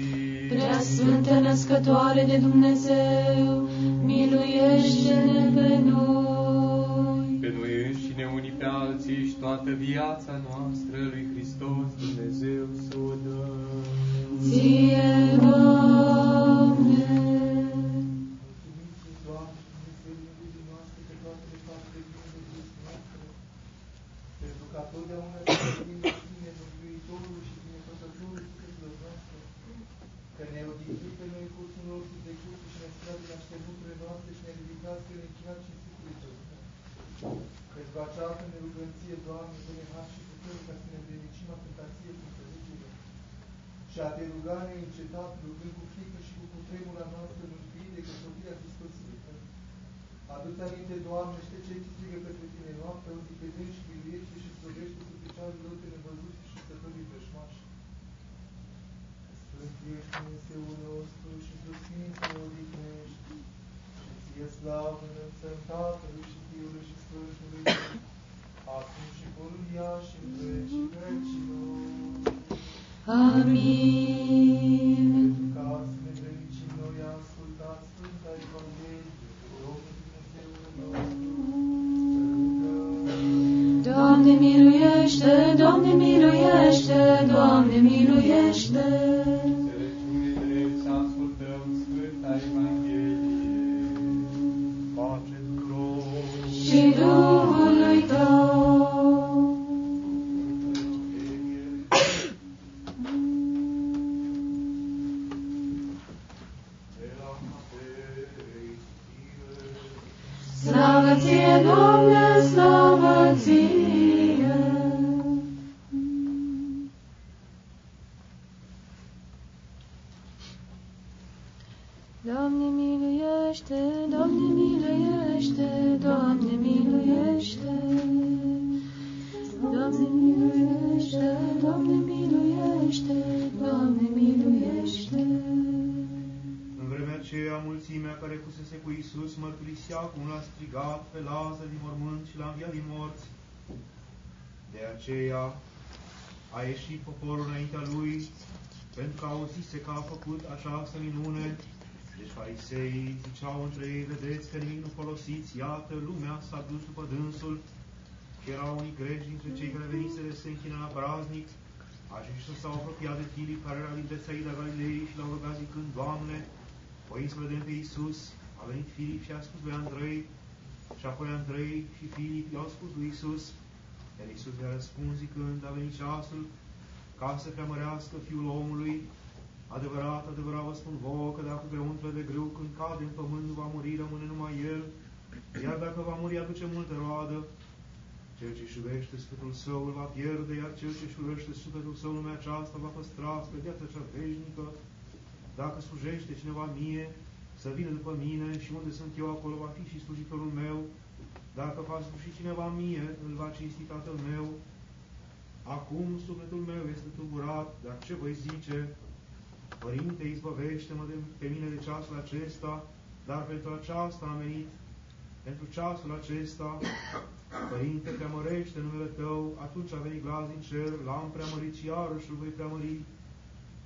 Prea Sfântă Născătoare de Dumnezeu, miluiește-ne pe noi. Pe noi înșine unii pe alții și toată viața noastră lui Hristos Dumnezeu să o dăm. Ție, Doamne! Mulțumiți, Doamne, Dumnezeul iubirii noastre, pe toate faptele bune de vieții noastre, pentru ca totdeauna să vorbim de Tine, Mântuitorul și Binefăcătorul sufletelor noastre, că ne-ai odihnit pe noi cursul nostru de cursul și ne-ai scăpat din așternuturile noastre și ne-ai ridicat spre nechinat și sfântului Tău. Pentru această nerugăție, Doamne, dă-ne har și putere ca să ne vrednicim a tentație cu înțelegere și a te ruga neîncetat, rugând cu frică și cu cutremura noastră mântuire de căsătoria Hristosului Tău. Adu-ți aminte, Doamne, și de cei ce strigă către Tine noaptea, auzi pe zi și miluiește și slovește cu picioarele lor pe nevăzuți și stătorii vrăjmași. Sfânt ești Dumnezeul nostru și sus Sfință odihnești, și ție slavă înălțăm Tatălui și Fiului și Sfântului, acum și pururia și în vecii vecilor. Amin. Pentru ca să ne vrednicim noi a ascultat Sfânta Evanghelie pe Domnul Dumnezeul nostru, să rugăm. Doamne, miluiește! Doamne, miluiește! Doamne, miluiește! A ieșit poporul înaintea lui, pentru că auzise că a făcut această minune. Deci fariseii ziceau între ei, vedeți că nimic nu folosiți, iată, lumea s-a dus după dânsul. Și erau unii greci dintre cei care veniseră să se închină la praznic. Aceștia s-au apropiat de Filip, care era din Betsaida Galilei, și l-au rugat zicând, Doamne, voim să vedem pe Iisus. A venit Filip și a spus lui Andrei, și apoi Andrei și Filip i-au spus lui Iisus. Iar Iisus le-a răspuns zicând, a venit ceasul ca să preamărească Fiul omului. Adevărat, adevărat vă spun vouă că dacă grăuntul de grâu când cade în pământ nu va muri, rămâne numai el, iar dacă va muri aduce multă roadă. Cel ce își iubește sufletul său îl va pierde, iar cel ce își urăște sufletul său lumea aceasta va păstra spre viața cea veșnică. Dacă slujește cineva mie, să vină după mine și unde sunt eu, acolo va fi și slujitorul meu. Dacă va sluji cineva mie, îl va cinsti tatăl meu. Acum sufletul meu este tulburat, dar ce voi zice? Părinte, izbăvește-mă de, pe mine de ceasul acesta, dar pentru aceasta am venit. Pentru ceasul acesta, Părinte, preamărește numele Tău, atunci a venit glas din cer, l-am preamărit și iarăși îl voi preamări.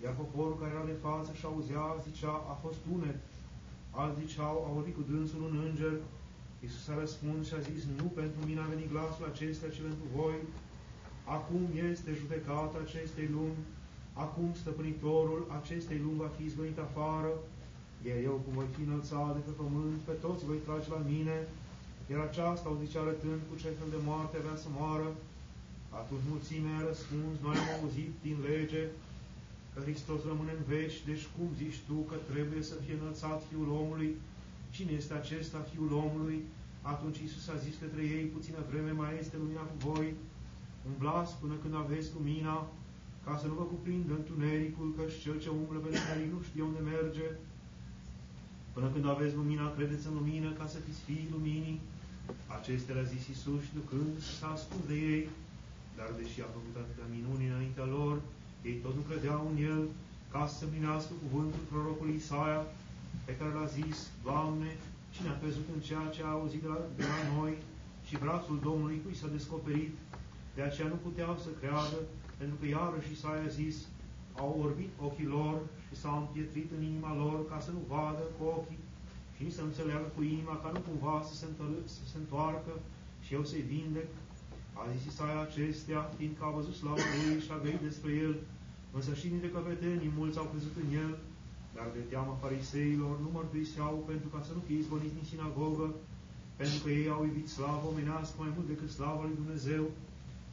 Iar poporul care era de față și auzea, zicea, a fost unet. Alți ziceau, a vorbit cu dânsul un înger. Iisus a răspuns și a zis, nu pentru mine a venit glasul acesta, ci pentru voi. Acum este judecata acestei lumi, acum stăpânitorul acestei lumi va fi izbănit afară, iar eu, cum voi fi înălțat de pe pământ, pe toți voi trage la mine, iar aceasta o zice arătând cu ce fel de moarte avea să moară. Atunci mulțimea a răspuns, noi am auzit din lege că Hristos rămâne în veci, deci cum zici tu că trebuie să fie înălțat Fiul omului? Cine este acesta Fiul omului? Atunci Iisus a zis către ei, puțină vreme mai este lumina cu voi, umblați până când aveți lumina, ca să nu vă cuprindă întunericul, căci cel ce umblă pe întuneric nu știe unde merge. Până când aveți lumina, credeți în lumină, ca să fiți fiii luminii. Acestea le-a zis Iisus și ducând s-a ascuns de ei, dar deși a făcut atâtea minuni înaintea lor, ei tot nu credeau în El, ca să se împlinească cuvântul prorocului Isaia, pe care l-a zis, Doamne, cine a crezut în ceea ce a auzit de la, de la noi? Și brațul Domnului cui s-a descoperit, de aceea nu puteau să creadă, pentru că iarăși Isaia a zis, au orbit ochii lor și s-au împietrit în inima lor ca să nu vadă cu ochii și nici să nu înțeleagă cu inima, ca nu cumva să se, întăr- să se întoarcă și eu să-i vindec. A zis Isaia acestea, fiindcă a văzut slava lui și a găit despre el, însă și dintre căpetenii mulți au crezut în el, dar de teama fariseilor nu mărturiseau pentru ca să nu fie izgoniți din sinagogă, pentru că ei au iubit slavă omenească mai mult decât slava lui Dumnezeu.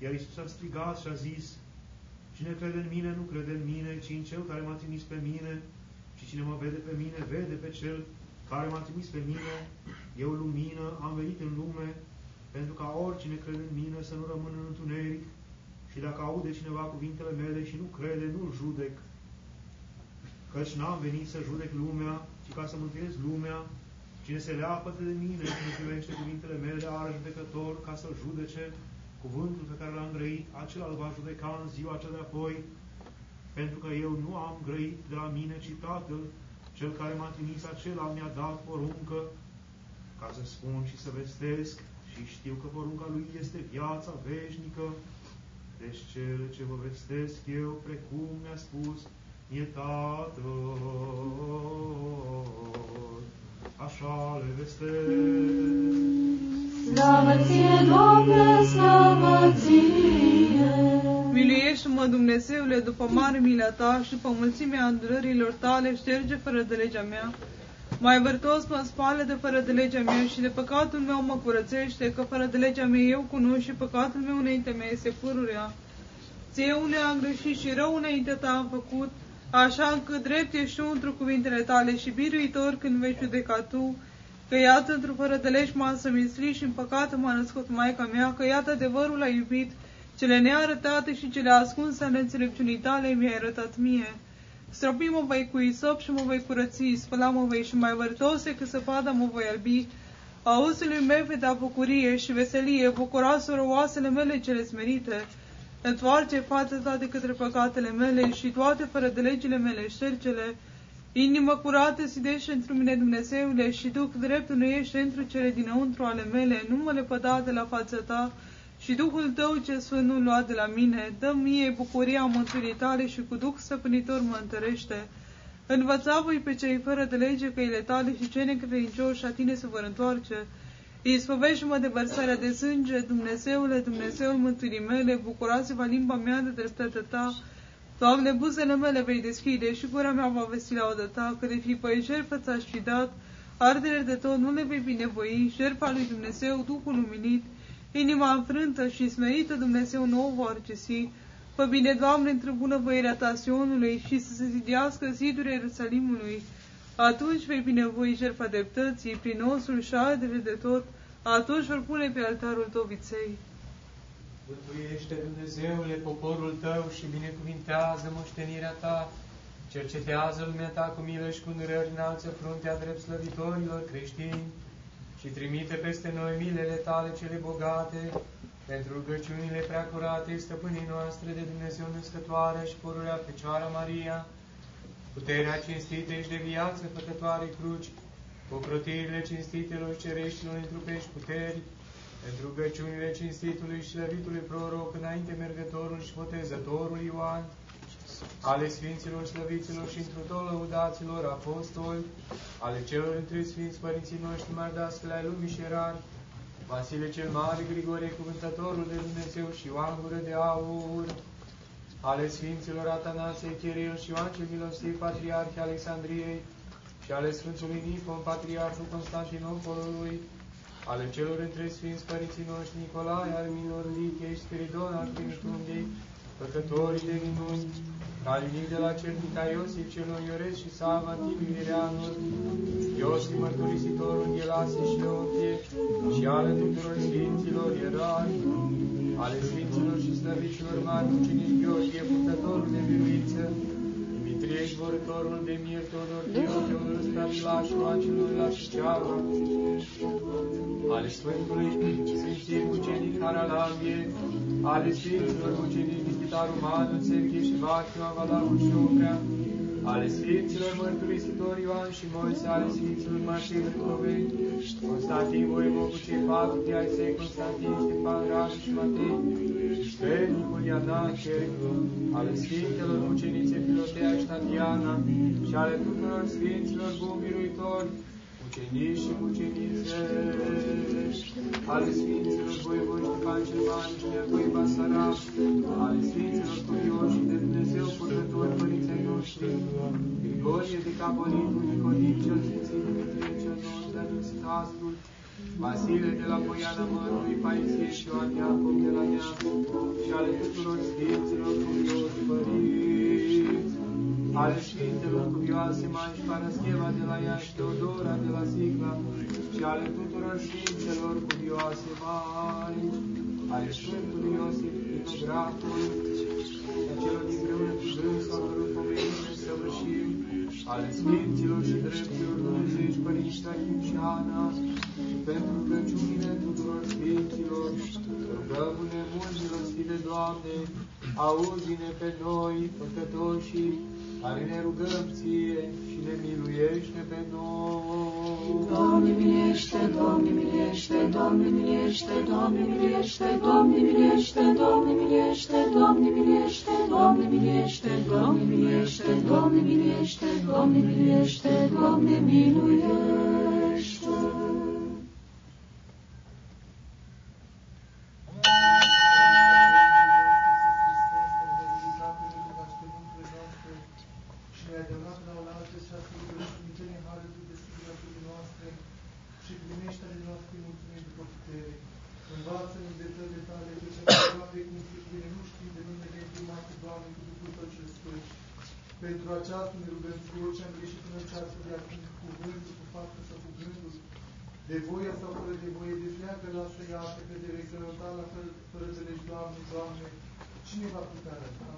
Iar Iisus a strigat și a zis, Cine crede în mine, nu crede în mine, ci în Cel care m-a trimis pe mine, și cine mă vede pe mine, vede pe Cel care m-a trimis pe mine. Eu, lumină, am venit în lume, pentru ca oricine crede în mine să nu rămână în întuneric, și dacă aude cineva cuvintele mele și nu crede, nu-l judec, căci n-am venit să judec lumea, ci ca să mântuiesc lumea. Cine se leapă de mine și nu privește cuvintele mele, are judecător ca să-l judece. Cuvântul pe care l-am grăit, acela îl va judeca în ziua cea de apoi, pentru că eu nu am grăit de la mine, ci Tatăl, cel care m-a trimis, acela mi-a dat poruncă, ca să spun și să vestesc, și știu că porunca lui este viața veșnică. Deci cele ce vă vestesc eu, precum mi-a spus, e Tatăl, așa le vestesc. Slavă ție, Doamne, slavă ție! Miluiește-mă, Dumnezeule, după mare milea ta și după mulțimea îndurărilor tale, șterge fără de legea mea. Mai vârtos mă spală de fără de legea mea și de păcatul meu mă curățește, că fără de legea mea eu cunosc și păcatul meu înainte mea este pururea. Ție une am greșit și rău înainte ta am făcut, așa încât drept ești tu într cuvintele tale și biruitor când vei judeca tu, că iată într fără de legi m-am sămislit și în păcat m-a născut Maica mea, că iată adevărul a iubit, cele nearătate și cele ascunse ale înțelepciunii tale mi-ai arătat mie. Stropi mă voi cu isop și mă voi curăți, spăla mă voi și mai vărtose că săpada mă voi albi. Auzului meu vedea bucurie și veselie, bucuroasă oasele mele cele smerite. Întoarce față ta de către păcatele mele și toate fără de legile mele ștercele. Inimă curată sidește într mine Dumnezeule și Duh drept ești întru cele dinăuntru ale mele, nu mă lepăda de la fața ta și Duhul tău ce sfânt nu lua de la mine, dă mie bucuria mântuirii tale și cu Duh stăpânitor mă întărește. Învăța voi pe cei fără de lege căile tale și cei necredincioși a tine se vor întoarce. Ispovește-mă de vărsarea de sânge, Dumnezeule, Dumnezeul mântuirii mele, bucurați-vă limba mea de dreptatea ta. Doamne, buzele mele vei deschide și gura mea va vesti laudă ta, că de fi păi jertfă ți-aș fi dat, ardere de tot nu le vei binevoi, jertfa lui Dumnezeu, Duhul umilit, inima înfrântă și smerită Dumnezeu nu o vor găsi. Fă bine, Doamne, într bună voierea ta Sionului și să se zidească zidurile Ierusalimului. Atunci vei binevoi jertfa dreptății, prin osul și ardere de tot, atunci vor pune pe altarul tău viței. Mântuiește, Dumnezeule, poporul tău și binecuvintează moștenirea ta. Cercetează lumea ta cu milă și cu nărări înalță fruntea drept slăvitorilor creștini și trimite peste noi milele tale cele bogate, pentru rugăciunile preacurate stăpânii noastre de Dumnezeu născătoare și pururea Fecioara Maria, puterea cinstită și de viață făcătoare cruci, cu ocrotirile cinstitelor cereștilor întrupești puteri, pentru rugăciunile cinstitului și slăvitului proroc înainte mergătorul și botezătorul Ioan, ale Sfinților Slăviților și întru tot lăudaților apostoli, ale celor între Sfinți Părinții noștri mardascăle ai lumii și erari, Vasile cel Mare, Grigore, Cuvântătorul de Dumnezeu și Ioan Gură de Aur, ale Sfinților Atanasie, Chiril și Ioan cel Milostiv, Patriarhi Alexandriei, și ale Sfântului Nifon, Patriarhul Constantinopolului, ale celor între Sfinți Părinții noștri Nicolae, Arminor, Lichie și Spiridon, al Trinitundei, făcătorii de minuni, Calinic de la Cernica Iosif cel Noioresc și Sava Tibiu Ireanul, Iosif Mărturisitorul Ghelase și Leontieș, și ale tuturor Sfinților Ierari, ale Sfinților și Slăvicilor mari, ucenici Gheorghe, purtătorul de biruință, Dimitrie, zborătorul de mir, Teodor, Dio, Teodor, Stavilaș, Angelul, la și Ceava, ale Sfântului Sfinții Ucenic Haralamie, ale Sfinților Ucenic Nichitaru Manu, Serghie și Vachiu, Avalarul și Oprea, ale Sfinților Mărturisitori Ioan și Moise, ale Sfinților Martir Covei, Constantin Voivovu, cei patru de ai săi, Constantin, Ștefan, Radu și Matei, Sfernicul Ianache, ale Sfintelor Mucenițe Filotea și Tatiana și ale tuturor Sfinților bun biruitori, ucenici și mucenițe, ale Sfinților Voivoși Ștefan cel Mare și Neagoi Basarab, ale Sfinților Curioși și de Dumnezeu purtători Părinții noștri, Grigorie de Capolitul, Nicodim cel Sfințit, Dimitrie cel Nou, Daniel Stastrul, Vasile de la Poiana Mărului, Paisie și Ioan Iacob de la Neam, și ale tuturor Sfinților Curioși Părinți, ale Sfintelor Cuvioase Mai și Parascheva de la Iași, Teodora de la Sigla, și ale tuturor Sfintelor Cuvioase Mai, ale Sfântului Iosif Vinograful, și a celor din grâul cu grâns au cărut pomenire săvârșim, ale Sfinților și Dreptilor Dumnezeiști Părinți Achim și Ana, și pentru Crăciunile tuturor Sfinților, rugăm-ne mult milostive, Doamne, auzi-ne pe noi, păcătoșii, care ne rugăm Ție și ne miluiește pe noi. Doamne miliește, Doamne miliește, Doamne miliește, Doamne miliește, Doamne miliește, Doamne miliește, Doamne miliește, Doamne miliește, Doamne miliește, Doamne miliește, Doamne miliește, Doamne miluiește. Învață-ne de tăile tale, că ce aproape cum se bine nu știm de numele Primate, Doamne, cu Duhul Tău cel Sfânt. Pentru aceasta ne rugăm ție ce am greșit în această de acum cu cuvântul, cu faptul sau cu gândul, de voia sau fără de voie, de fleacă lasă iată, că de regălătala fără, fără de legi, Doamne, Doamne, cine va putea răsta?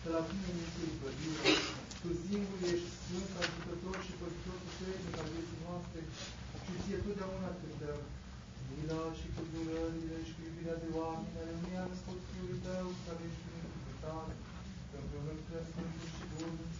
Că la tine ne este izbăvirea, tu singur ești sfânt, ajutător și păzitor puternic al vieții noastre și ție totdeauna cântăm. Mila și cu durările și cu iubirea de oameni, ale unui an scot Fiului Tău, care ești în tale, că împreună cu Sfântul și Bunul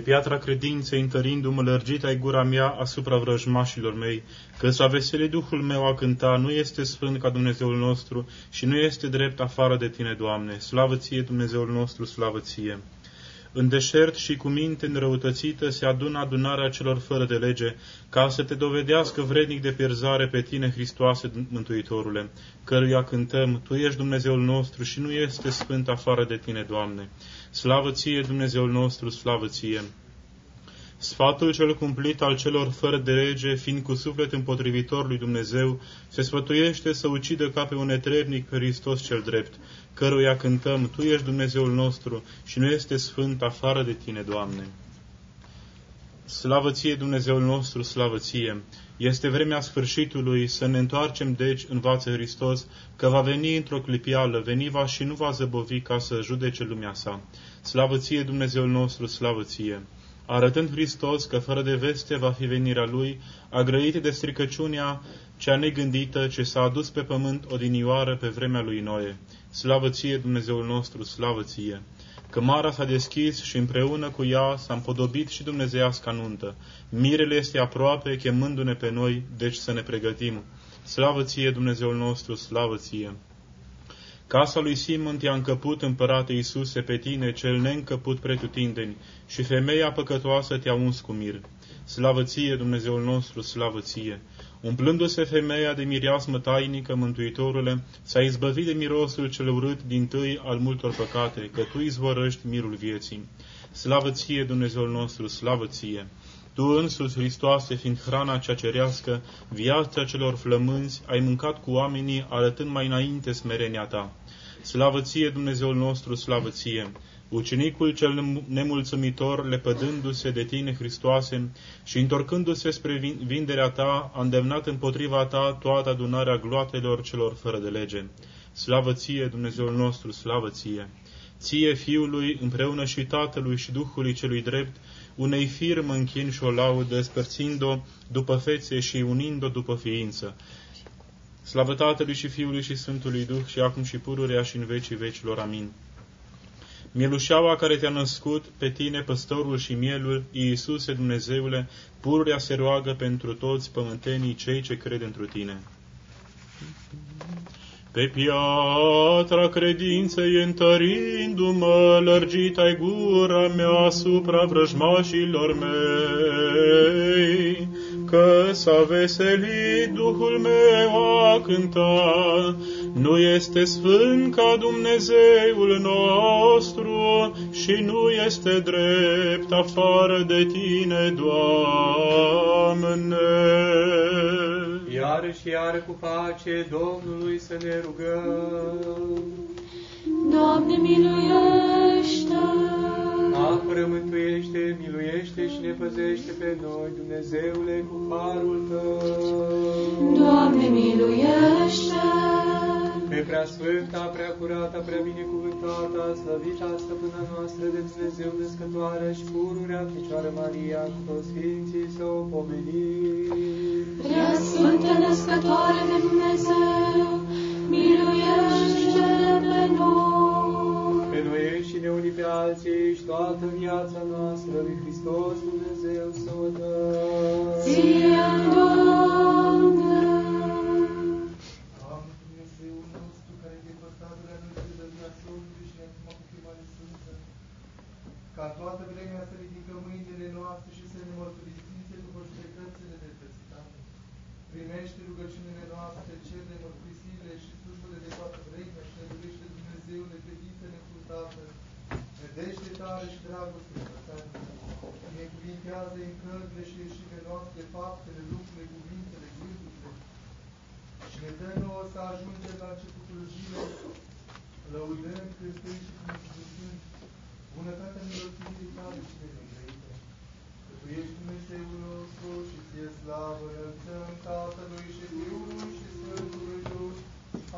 piatra credinței, întărindu-mă lărgit ai gura mea asupra vrăjmașilor mei, că s-a veselit Duhul meu a cânta, nu este sfânt ca Dumnezeul nostru și nu este drept afară de tine, Doamne. Slavă ție, Dumnezeul nostru, slavă ție. În deșert și cu minte înrăutățită se adună adunarea celor fără de lege, ca să te dovedească vrednic de pierzare pe tine, Hristoase, Mântuitorule, căruia cântăm, Tu ești Dumnezeul nostru și nu este sfânt afară de tine, Doamne. Slavă ție, Dumnezeul nostru, slavă ție. Sfatul cel cumplit al celor fără de lege, fiind cu suflet împotrivitor lui Dumnezeu, se sfătuiește să ucidă ca pe un etrebnic pe Hristos cel drept, căruia cântăm, Tu ești Dumnezeul nostru și nu este sfânt afară de Tine, Doamne. Slavă ție, Dumnezeul nostru, slavă ție! Este vremea sfârșitului să ne întoarcem, deci, învață Hristos, că va veni într-o clipială, veni va și nu va zăbovi ca să judece lumea sa. Slavă ție, Dumnezeul nostru, slavă ție! Arătând Hristos că fără de veste va fi venirea Lui, a grăit de stricăciunea cea negândită ce s-a adus pe pământ odinioară pe vremea lui Noe. Slavă ție, Dumnezeul nostru, slavă ție! Că mara s-a deschis și împreună cu ea s-a împodobit și dumnezeiasca nuntă. Mirele este aproape, chemându-ne pe noi, deci să ne pregătim. Slavă ție, Dumnezeul nostru, slavă ție! Casa lui Simon te-a încăput, împărate Iisuse, pe tine, cel neîncăput pretutindeni, și femeia păcătoasă te-a uns cu mir. Slavă ție, Dumnezeul nostru, slavă ție! Umplându-se femeia de mireasmă tainică, Mântuitorule, s-a izbăvit de mirosul cel urât din tâi al multor păcate, că Tu izvorăști mirul vieții. Slavă ție, Dumnezeul nostru, slavă ție! Tu însuți, Hristoase, fiind hrana cea cerească, viața celor flămânzi, ai mâncat cu oamenii, arătând mai înainte smerenia Ta. Slavă ție, Dumnezeul nostru, slavă ție! Ucenicul cel nemulțumitor, lepădându-se de tine, Hristoase, și întorcându-se spre vinderea ta, a îndemnat împotriva ta toată adunarea gloatelor celor fără de lege. Slavă ție, Dumnezeul nostru, slavă ție! Ție, Fiului, împreună și Tatălui și Duhului celui drept, unei firmă închin și o laudă, spărțind-o după fețe și unind-o după ființă. Slavă Tatălui și Fiului și Sfântului Duh și acum și pururea și în vecii vecilor. Amin. Mielușaua care te-a născut, pe tine, păstorul și mielul, Iisuse Dumnezeule, pururea se roagă pentru toți pământenii cei ce cred întru tine. Pe piatra credinței întărindu-mă, lărgit ai gura mea asupra vrăjmașilor mei, că s-a veselit Duhul meu a cânta, nu este sfânt ca Dumnezeul nostru și nu este drept afară de tine, Doamne. Iar și iar cu pace Domnului să ne rugăm. Doamne, miluiește! Apără, mântuiește, miluiește și ne păzește pe noi, Dumnezeule, cu harul Tău. Doamne, miluiește! Pe prea sfânta, prea curata, prea binecuvântata, slăvita stăpâna noastră de Dumnezeu născătoare și pururea Fecioară Maria, cu toți Sfinții să o pomenim. Prea Sfântă Născătoare de Dumnezeu, miluiește pe noi! Pe noi și ne unii pe alții și toată viața noastră lui Hristos Dumnezeu să o dăm. Ție, Doamne! Doamne, Dumnezeul nostru, care te păstrat de noi de dădea Soțului și acum cu chemare sfântă, ca toată vremea să ridicăm mâinile noastre și să ne mărturisim după judecățile de dreptate. Primește rugăciunile noastre, cele mărturisire și slujbele de toată vremea și ne dorește Dumnezeule credință nefurtată, vedește tare și dragoste frățeană. Binecuvintează în cărțile și ieșirile noastre, faptele, lucrurile, cuvintele, gândurile, și ne dă nouă să ajungem la începutul zilei, lăudând, cântând și mulțumim bunătatea milostivii tale și de negrăită. Că Tu ești Dumnezeul nostru și ție slavă înălțăm Tatălui și Fiului și Sfântului Duh,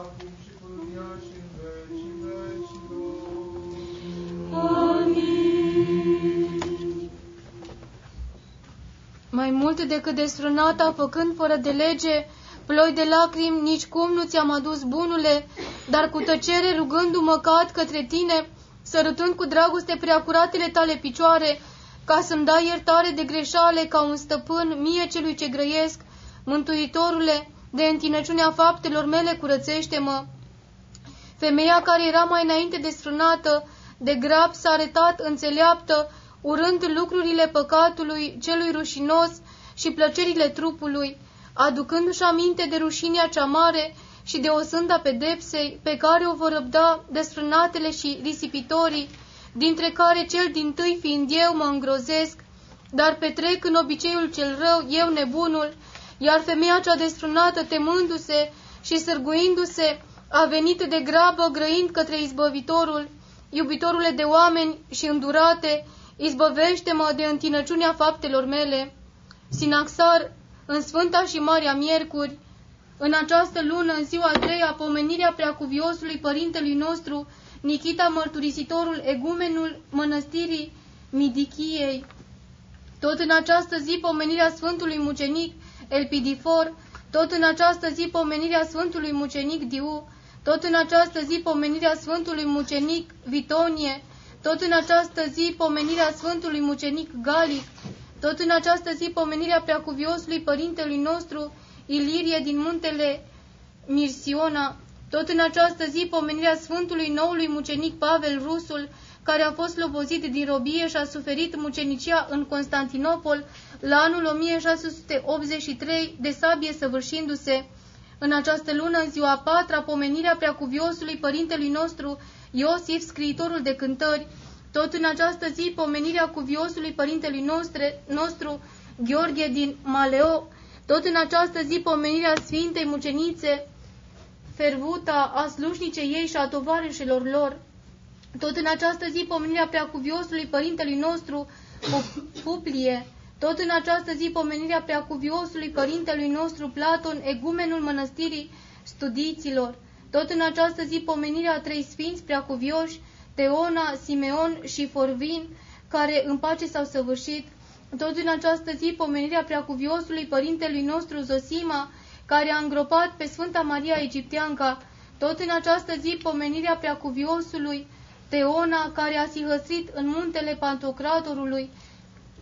acum și pururia și în vecii Mai mult decât desfrânata, făcând fără de lege, ploi de lacrimi, nici cum nu ți-am adus bunule, dar cu tăcere rugându-mă cad către tine, sărutând cu dragoste preacuratele tale picioare, ca să-mi dai iertare de greșale ca un stăpân mie celui ce grăiesc, Mântuitorule, de întinăciunea faptelor mele curățește-mă. Femeia care era mai înainte desfrânată, de grab s-a arătat înțeleaptă, urând lucrurile păcatului celui rușinos și plăcerile trupului, aducându-și aminte de rușinea cea mare și de osânda pedepsei pe care o vor răbda desfrânatele și risipitorii, dintre care cel din tâi fiind eu mă îngrozesc, dar petrec în obiceiul cel rău eu nebunul, iar femeia cea desfrânată temându-se și sârguindu-se a venit de grabă grăind către izbăvitorul, iubitorule de oameni și îndurate, izbăvește-mă de întinăciunea faptelor mele. Sinaxar, în Sfânta și Marea Miercuri, în această lună, în ziua a treia, pomenirea preacuviosului părintelui nostru, Nikita Mărturisitorul, egumenul mănăstirii Midichiei. Tot în această zi, pomenirea Sfântului Mucenic Elpidifor, tot în această zi, pomenirea Sfântului Mucenic Diu, tot în această zi, pomenirea Sfântului Mucenic Vitonie, tot în această zi, pomenirea Sfântului Mucenic Galic, tot în această zi, pomenirea preacuviosului părintelui nostru, Ilirie din muntele Mirsiona, tot în această zi, pomenirea Sfântului noului mucenic Pavel Rusul, care a fost lobozit din robie și a suferit mucenicia în Constantinopol la anul 1683 de sabie săvârșindu-se. În această lună, în ziua a patra, pomenirea preacuviosului părintelui nostru, Iosif, scriitorul de cântări, tot în această zi, pomenirea cuviosului părintelui nostre, nostru, Gheorghe din Maleo, tot în această zi, pomenirea Sfintei Mucenițe, fervuta a slușnicei ei și a tovarășilor lor. Tot în această zi, pomenirea preacuviosului părintelui nostru, Publie, tot în această zi, pomenirea preacuviosului părintelui nostru, Platon, egumenul mănăstirii studiților, tot în această zi, pomenirea trei sfinți preacuvioși, Teona, Simeon și Forvin, care în pace s-au săvârșit, tot în această zi, pomenirea preacuviosului părintelui nostru Zosima, care a îngropat pe Sfânta Maria Egipteanca, tot în această zi, pomenirea preacuviosului Teona, care a sihăsit în muntele Pantocratorului,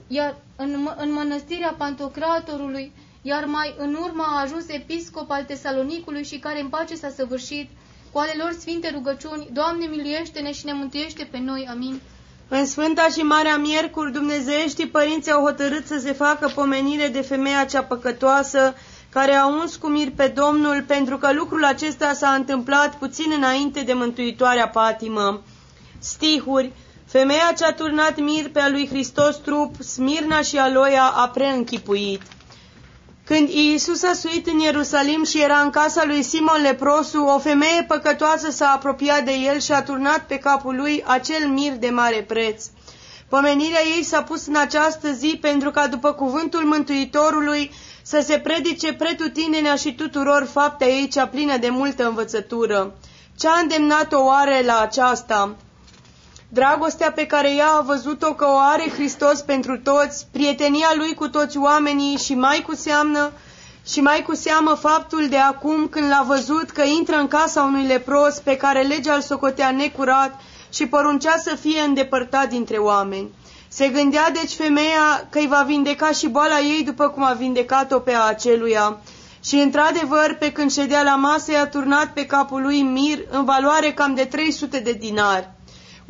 iar în, în mănăstirea Pantocratorului, iar mai în urmă a ajuns episcop al Tesalonicului și care în pace s-a săvârșit, cu ale lor sfinte rugăciuni, Doamne miluiește-ne și ne mântuiește pe noi. Amin. În Sfânta și Marea Miercuri, dumnezeieștii părinții au hotărât să se facă pomenire de femeia cea păcătoasă, care a uns cu mir pe Domnul, pentru că lucrul acesta s-a întâmplat puțin înainte de mântuitoarea patimă. Stihuri Femeia ce-a turnat mir pe a lui Hristos trup, Smirna și Aloia a preînchipuit. Când Iisus a suit în Ierusalim și era în casa lui Simon leprosu, o femeie păcătoasă s-a apropiat de el și a turnat pe capul lui acel mir de mare preț. Pomenirea ei s-a pus în această zi pentru ca după cuvântul Mântuitorului să se predice pretutinenea și tuturor faptea ei cea plină de multă învățătură. Ce a îndemnat-o oare la aceasta? Dragostea pe care ea a văzut-o că o are Hristos pentru toți, prietenia lui cu toți oamenii și mai cu seamnă, și mai cu seamă faptul de acum când l-a văzut că intră în casa unui lepros pe care legea îl socotea necurat și poruncea să fie îndepărtat dintre oameni. Se gândea deci femeia că îi va vindeca și boala ei după cum a vindecat-o pe aceluia. Și într-adevăr, pe când ședea la masă, i-a turnat pe capul lui mir în valoare cam de 300 de dinari.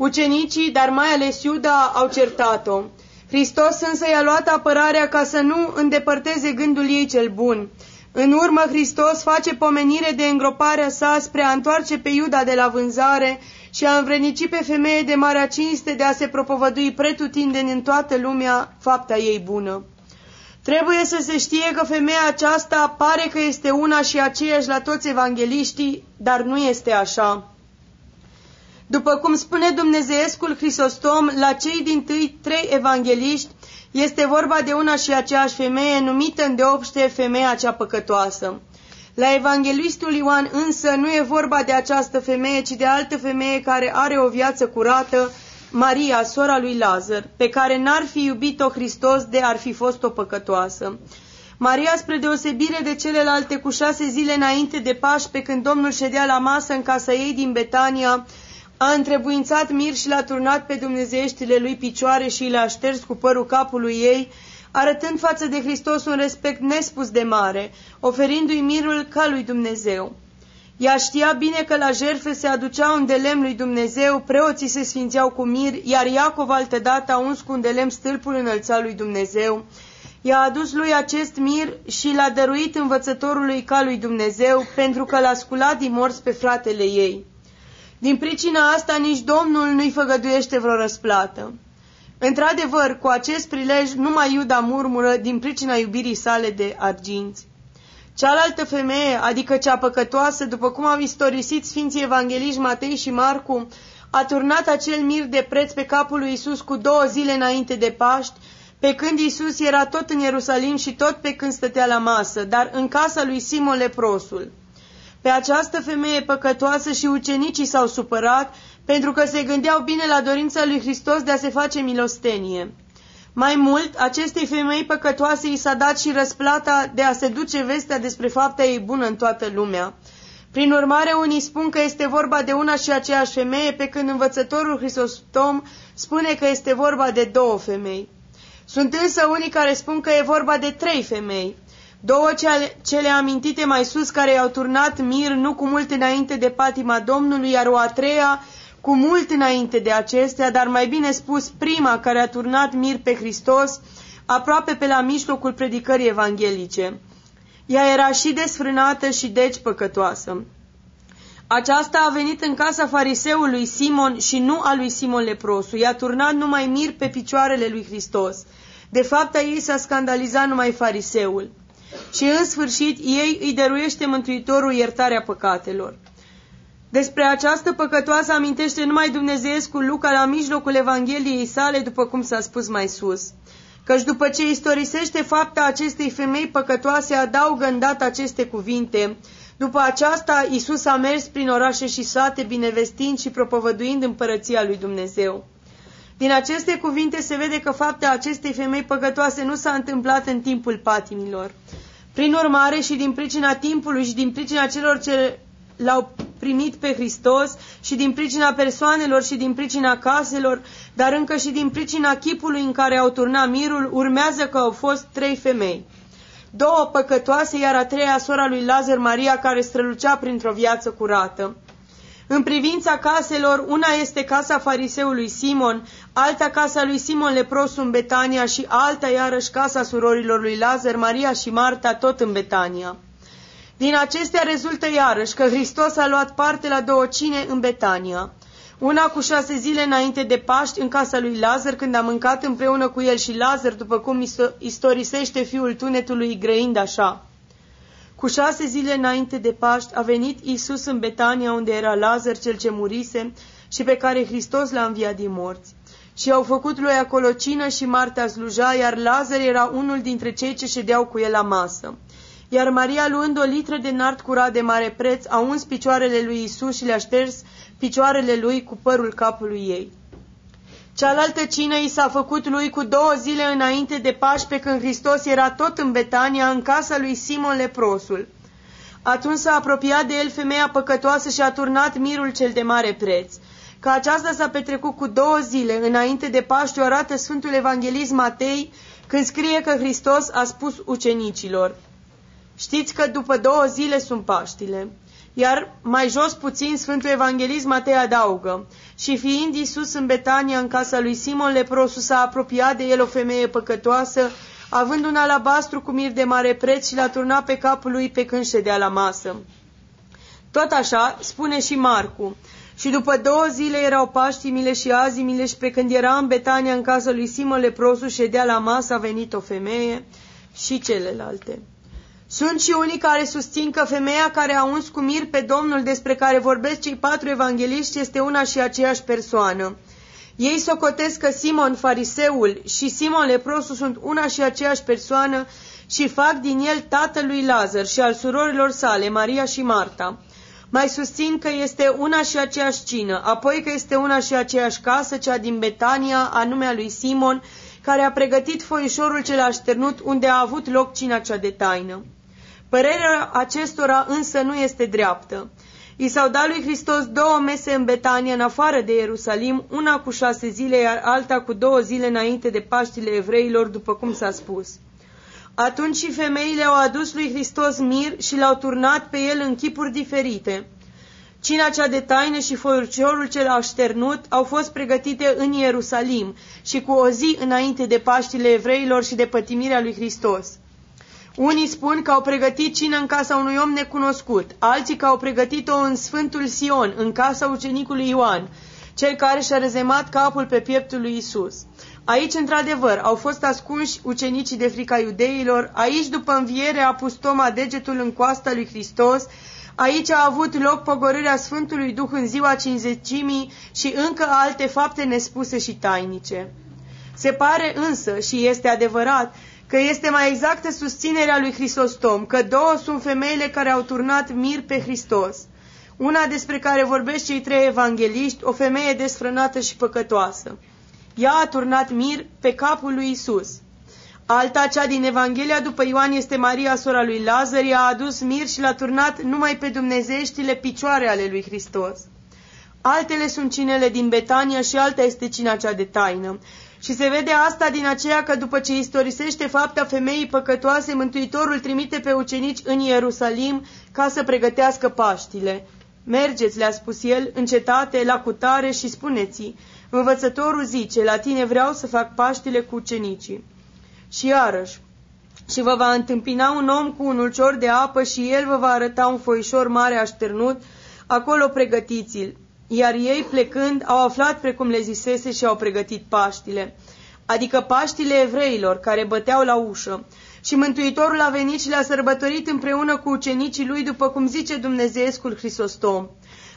Ucenicii, dar mai ales Iuda, au certat-o. Hristos însă i-a luat apărarea ca să nu îndepărteze gândul ei cel bun. În urmă, Hristos face pomenire de îngroparea sa spre a întoarce pe Iuda de la vânzare și a învrenici pe femeie de marea cinste de a se propovădui pretutindeni în toată lumea fapta ei bună. Trebuie să se știe că femeia aceasta pare că este una și aceeași la toți evangeliștii, dar nu este așa. După cum spune Dumnezeescul Hristostom, la cei din tâi trei evangeliști, este vorba de una și aceeași femeie numită în deopște femeia cea păcătoasă. La evanghelistul Ioan însă nu e vorba de această femeie, ci de altă femeie care are o viață curată, Maria, sora lui Lazar, pe care n-ar fi iubit-o Hristos de ar fi fost o păcătoasă. Maria, spre deosebire de celelalte cu șase zile înainte de Paș, pe când Domnul ședea la masă în casa ei din Betania, a întrebuințat mir și l-a turnat pe dumnezeieștile lui picioare și le-a șters cu părul capului ei, arătând față de Hristos un respect nespus de mare, oferindu-i mirul ca lui Dumnezeu. Ea știa bine că la jerfe se aducea un delem lui Dumnezeu, preoții se sfințeau cu mir, iar Iacov altădată a uns cu un delem stâlpul înălțat lui Dumnezeu. I-a adus lui acest mir și l-a dăruit învățătorului ca lui Dumnezeu, pentru că l-a sculat din morți pe fratele ei. Din pricina asta nici Domnul nu-i făgăduiește vreo răsplată. Într-adevăr, cu acest prilej numai Iuda murmură din pricina iubirii sale de arginți. Cealaltă femeie, adică cea păcătoasă, după cum au istorisit Sfinții Evangeliști Matei și Marcu, a turnat acel mir de preț pe capul lui Isus cu două zile înainte de Paști, pe când Isus era tot în Ierusalim și tot pe când stătea la masă, dar în casa lui Simon leprosul. Pe această femeie păcătoasă și ucenicii s-au supărat pentru că se gândeau bine la dorința lui Hristos de a se face milostenie. Mai mult, acestei femei păcătoase i s-a dat și răsplata de a se duce vestea despre fapta ei bună în toată lumea. Prin urmare, unii spun că este vorba de una și aceeași femeie, pe când învățătorul Hristostom spune că este vorba de două femei. Sunt însă unii care spun că e vorba de trei femei. Două cele, cele amintite mai sus care i-au turnat mir nu cu mult înainte de patima Domnului, iar o a treia cu mult înainte de acestea, dar mai bine spus prima care a turnat mir pe Hristos, aproape pe la mijlocul predicării evanghelice. Ea era și desfrânată și deci păcătoasă. Aceasta a venit în casa fariseului Simon și nu a lui Simon leprosu. I-a turnat numai mir pe picioarele lui Hristos. De fapt, a ei s-a scandalizat numai fariseul și în sfârșit ei îi dăruiește Mântuitorul iertarea păcatelor. Despre această păcătoasă amintește numai Dumnezeescul Luca la mijlocul Evangheliei sale, după cum s-a spus mai sus. Căci după ce istorisește fapta acestei femei păcătoase, adaugă în data aceste cuvinte. După aceasta, Isus a mers prin orașe și sate, binevestind și propovăduind împărăția lui Dumnezeu. Din aceste cuvinte se vede că fapta acestei femei păcătoase nu s-a întâmplat în timpul patimilor. Prin urmare și din pricina timpului și din pricina celor ce l-au primit pe Hristos și din pricina persoanelor și din pricina caselor, dar încă și din pricina chipului în care au turnat mirul, urmează că au fost trei femei. Două păcătoase, iar a treia sora lui Lazar Maria, care strălucea printr-o viață curată. În privința caselor, una este casa fariseului Simon, alta casa lui Simon leprosu în Betania și alta iarăși casa surorilor lui Lazar, Maria și Marta, tot în Betania. Din acestea rezultă iarăși că Hristos a luat parte la două cine în Betania. Una cu șase zile înainte de Paști în casa lui Lazar, când a mâncat împreună cu el și Lazar, după cum istorisește fiul tunetului grăind așa. Cu șase zile înainte de Paști a venit Isus în Betania unde era Lazar cel ce murise și pe care Hristos l-a înviat din morți. Și au făcut lui acolo cină și Marta sluja, iar Lazar era unul dintre cei ce ședeau cu el la masă. Iar Maria, luând o litră de nart curat de mare preț, a uns picioarele lui Isus și le-a șters picioarele lui cu părul capului ei. Cealaltă cină i s-a făcut lui cu două zile înainte de Paști, pe când Hristos era tot în Betania, în casa lui Simon leprosul. Atunci s-a apropiat de el femeia păcătoasă și a turnat mirul cel de mare preț. Că aceasta s-a petrecut cu două zile înainte de Paști, o arată Sfântul Evanghelist Matei, când scrie că Hristos a spus ucenicilor, Știți că după două zile sunt Paștile. Iar mai jos puțin Sfântul Evanghelist Matei adaugă, și fiind Iisus în Betania, în casa lui Simon leprosu, s-a apropiat de el o femeie păcătoasă, având un alabastru cu mir de mare preț și l-a turnat pe capul lui pe când ședea la masă. Tot așa spune și Marcu. Și după două zile erau paștimile și azimile și pe când era în Betania în casa lui Simon leprosu ședea la masă, a venit o femeie și celelalte. Sunt și unii care susțin că femeia care a uns cu mir pe Domnul despre care vorbesc cei patru evangeliști este una și aceeași persoană. Ei socotesc că Simon fariseul și Simon leprosul sunt una și aceeași persoană și fac din el tatăl lui Lazar și al surorilor sale, Maria și Marta. Mai susțin că este una și aceeași cină, apoi că este una și aceeași casă, cea din Betania, anume a lui Simon, care a pregătit foișorul cel așternut unde a avut loc cina cea de taină. Părerea acestora însă nu este dreaptă. I s-au dat lui Hristos două mese în Betania, în afară de Ierusalim, una cu șase zile, iar alta cu două zile înainte de Paștile evreilor, după cum s-a spus. Atunci și femeile au adus lui Hristos mir și l-au turnat pe el în chipuri diferite. Cina cea de taină și foiurciorul cel așternut au fost pregătite în Ierusalim și cu o zi înainte de Paștile evreilor și de pătimirea lui Hristos. Unii spun că au pregătit cină în casa unui om necunoscut, alții că au pregătit-o în Sfântul Sion, în casa ucenicului Ioan, cel care și-a rezemat capul pe pieptul lui Isus. Aici, într-adevăr, au fost ascunși ucenicii de frica iudeilor, aici, după înviere, a pus Toma degetul în coasta lui Hristos, aici a avut loc pogorârea Sfântului Duh în ziua cinzecimii și încă alte fapte nespuse și tainice. Se pare însă, și este adevărat, că este mai exactă susținerea lui Hristostom, că două sunt femeile care au turnat mir pe Hristos. Una despre care vorbesc cei trei evangeliști, o femeie desfrânată și păcătoasă. Ea a turnat mir pe capul lui Isus. Alta, cea din Evanghelia după Ioan, este Maria, sora lui Lazar, ea a adus mir și l-a turnat numai pe dumnezeieștile picioare ale lui Hristos. Altele sunt cinele din Betania și alta este cina cea de taină. Și se vede asta din aceea că după ce istorisește fapta femeii păcătoase, Mântuitorul trimite pe ucenici în Ierusalim ca să pregătească Paștile. Mergeți, le-a spus el, în cetate, la cutare și spuneți Învățătorul zice, la tine vreau să fac Paștile cu ucenicii. Și iarăși, și vă va întâmpina un om cu un ulcior de apă și el vă va arăta un foișor mare așternut, acolo pregătiți-l iar ei plecând au aflat precum le zisese și au pregătit Paștile, adică Paștile evreilor care băteau la ușă. Și Mântuitorul a venit și le-a sărbătorit împreună cu ucenicii lui, după cum zice Dumnezeescul Hristostom.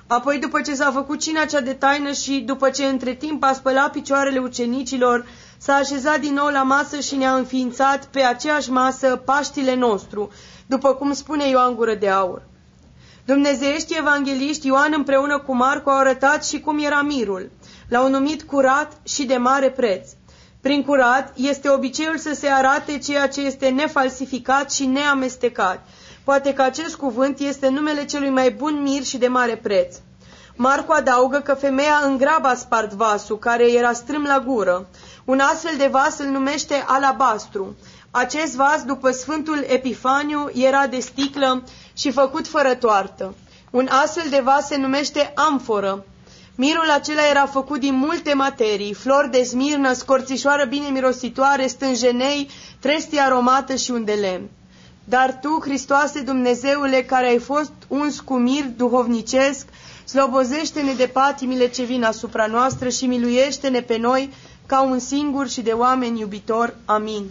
Apoi, după ce s-a făcut cina cea de taină și după ce între timp a spălat picioarele ucenicilor, s-a așezat din nou la masă și ne-a înființat pe aceeași masă Paștile nostru, după cum spune Ioan Gură de Aur. Dumnezeiești evangeliști Ioan împreună cu Marco au arătat și cum era mirul. L-au numit curat și de mare preț. Prin curat este obiceiul să se arate ceea ce este nefalsificat și neamestecat. Poate că acest cuvânt este numele celui mai bun mir și de mare preț. Marco adaugă că femeia în grab a spart vasul, care era strâm la gură. Un astfel de vas îl numește alabastru. Acest vas, după Sfântul Epifaniu, era de sticlă și făcut fără toartă. Un astfel de vas se numește amforă. Mirul acela era făcut din multe materii, flori de smirnă, scorțișoară bine mirositoare, stânjenei, trestie aromată și un de lemn. Dar tu, Hristoase Dumnezeule, care ai fost uns cu mir duhovnicesc, slobozește-ne de patimile ce vin asupra noastră și miluiește-ne pe noi ca un singur și de oameni iubitor. Amin.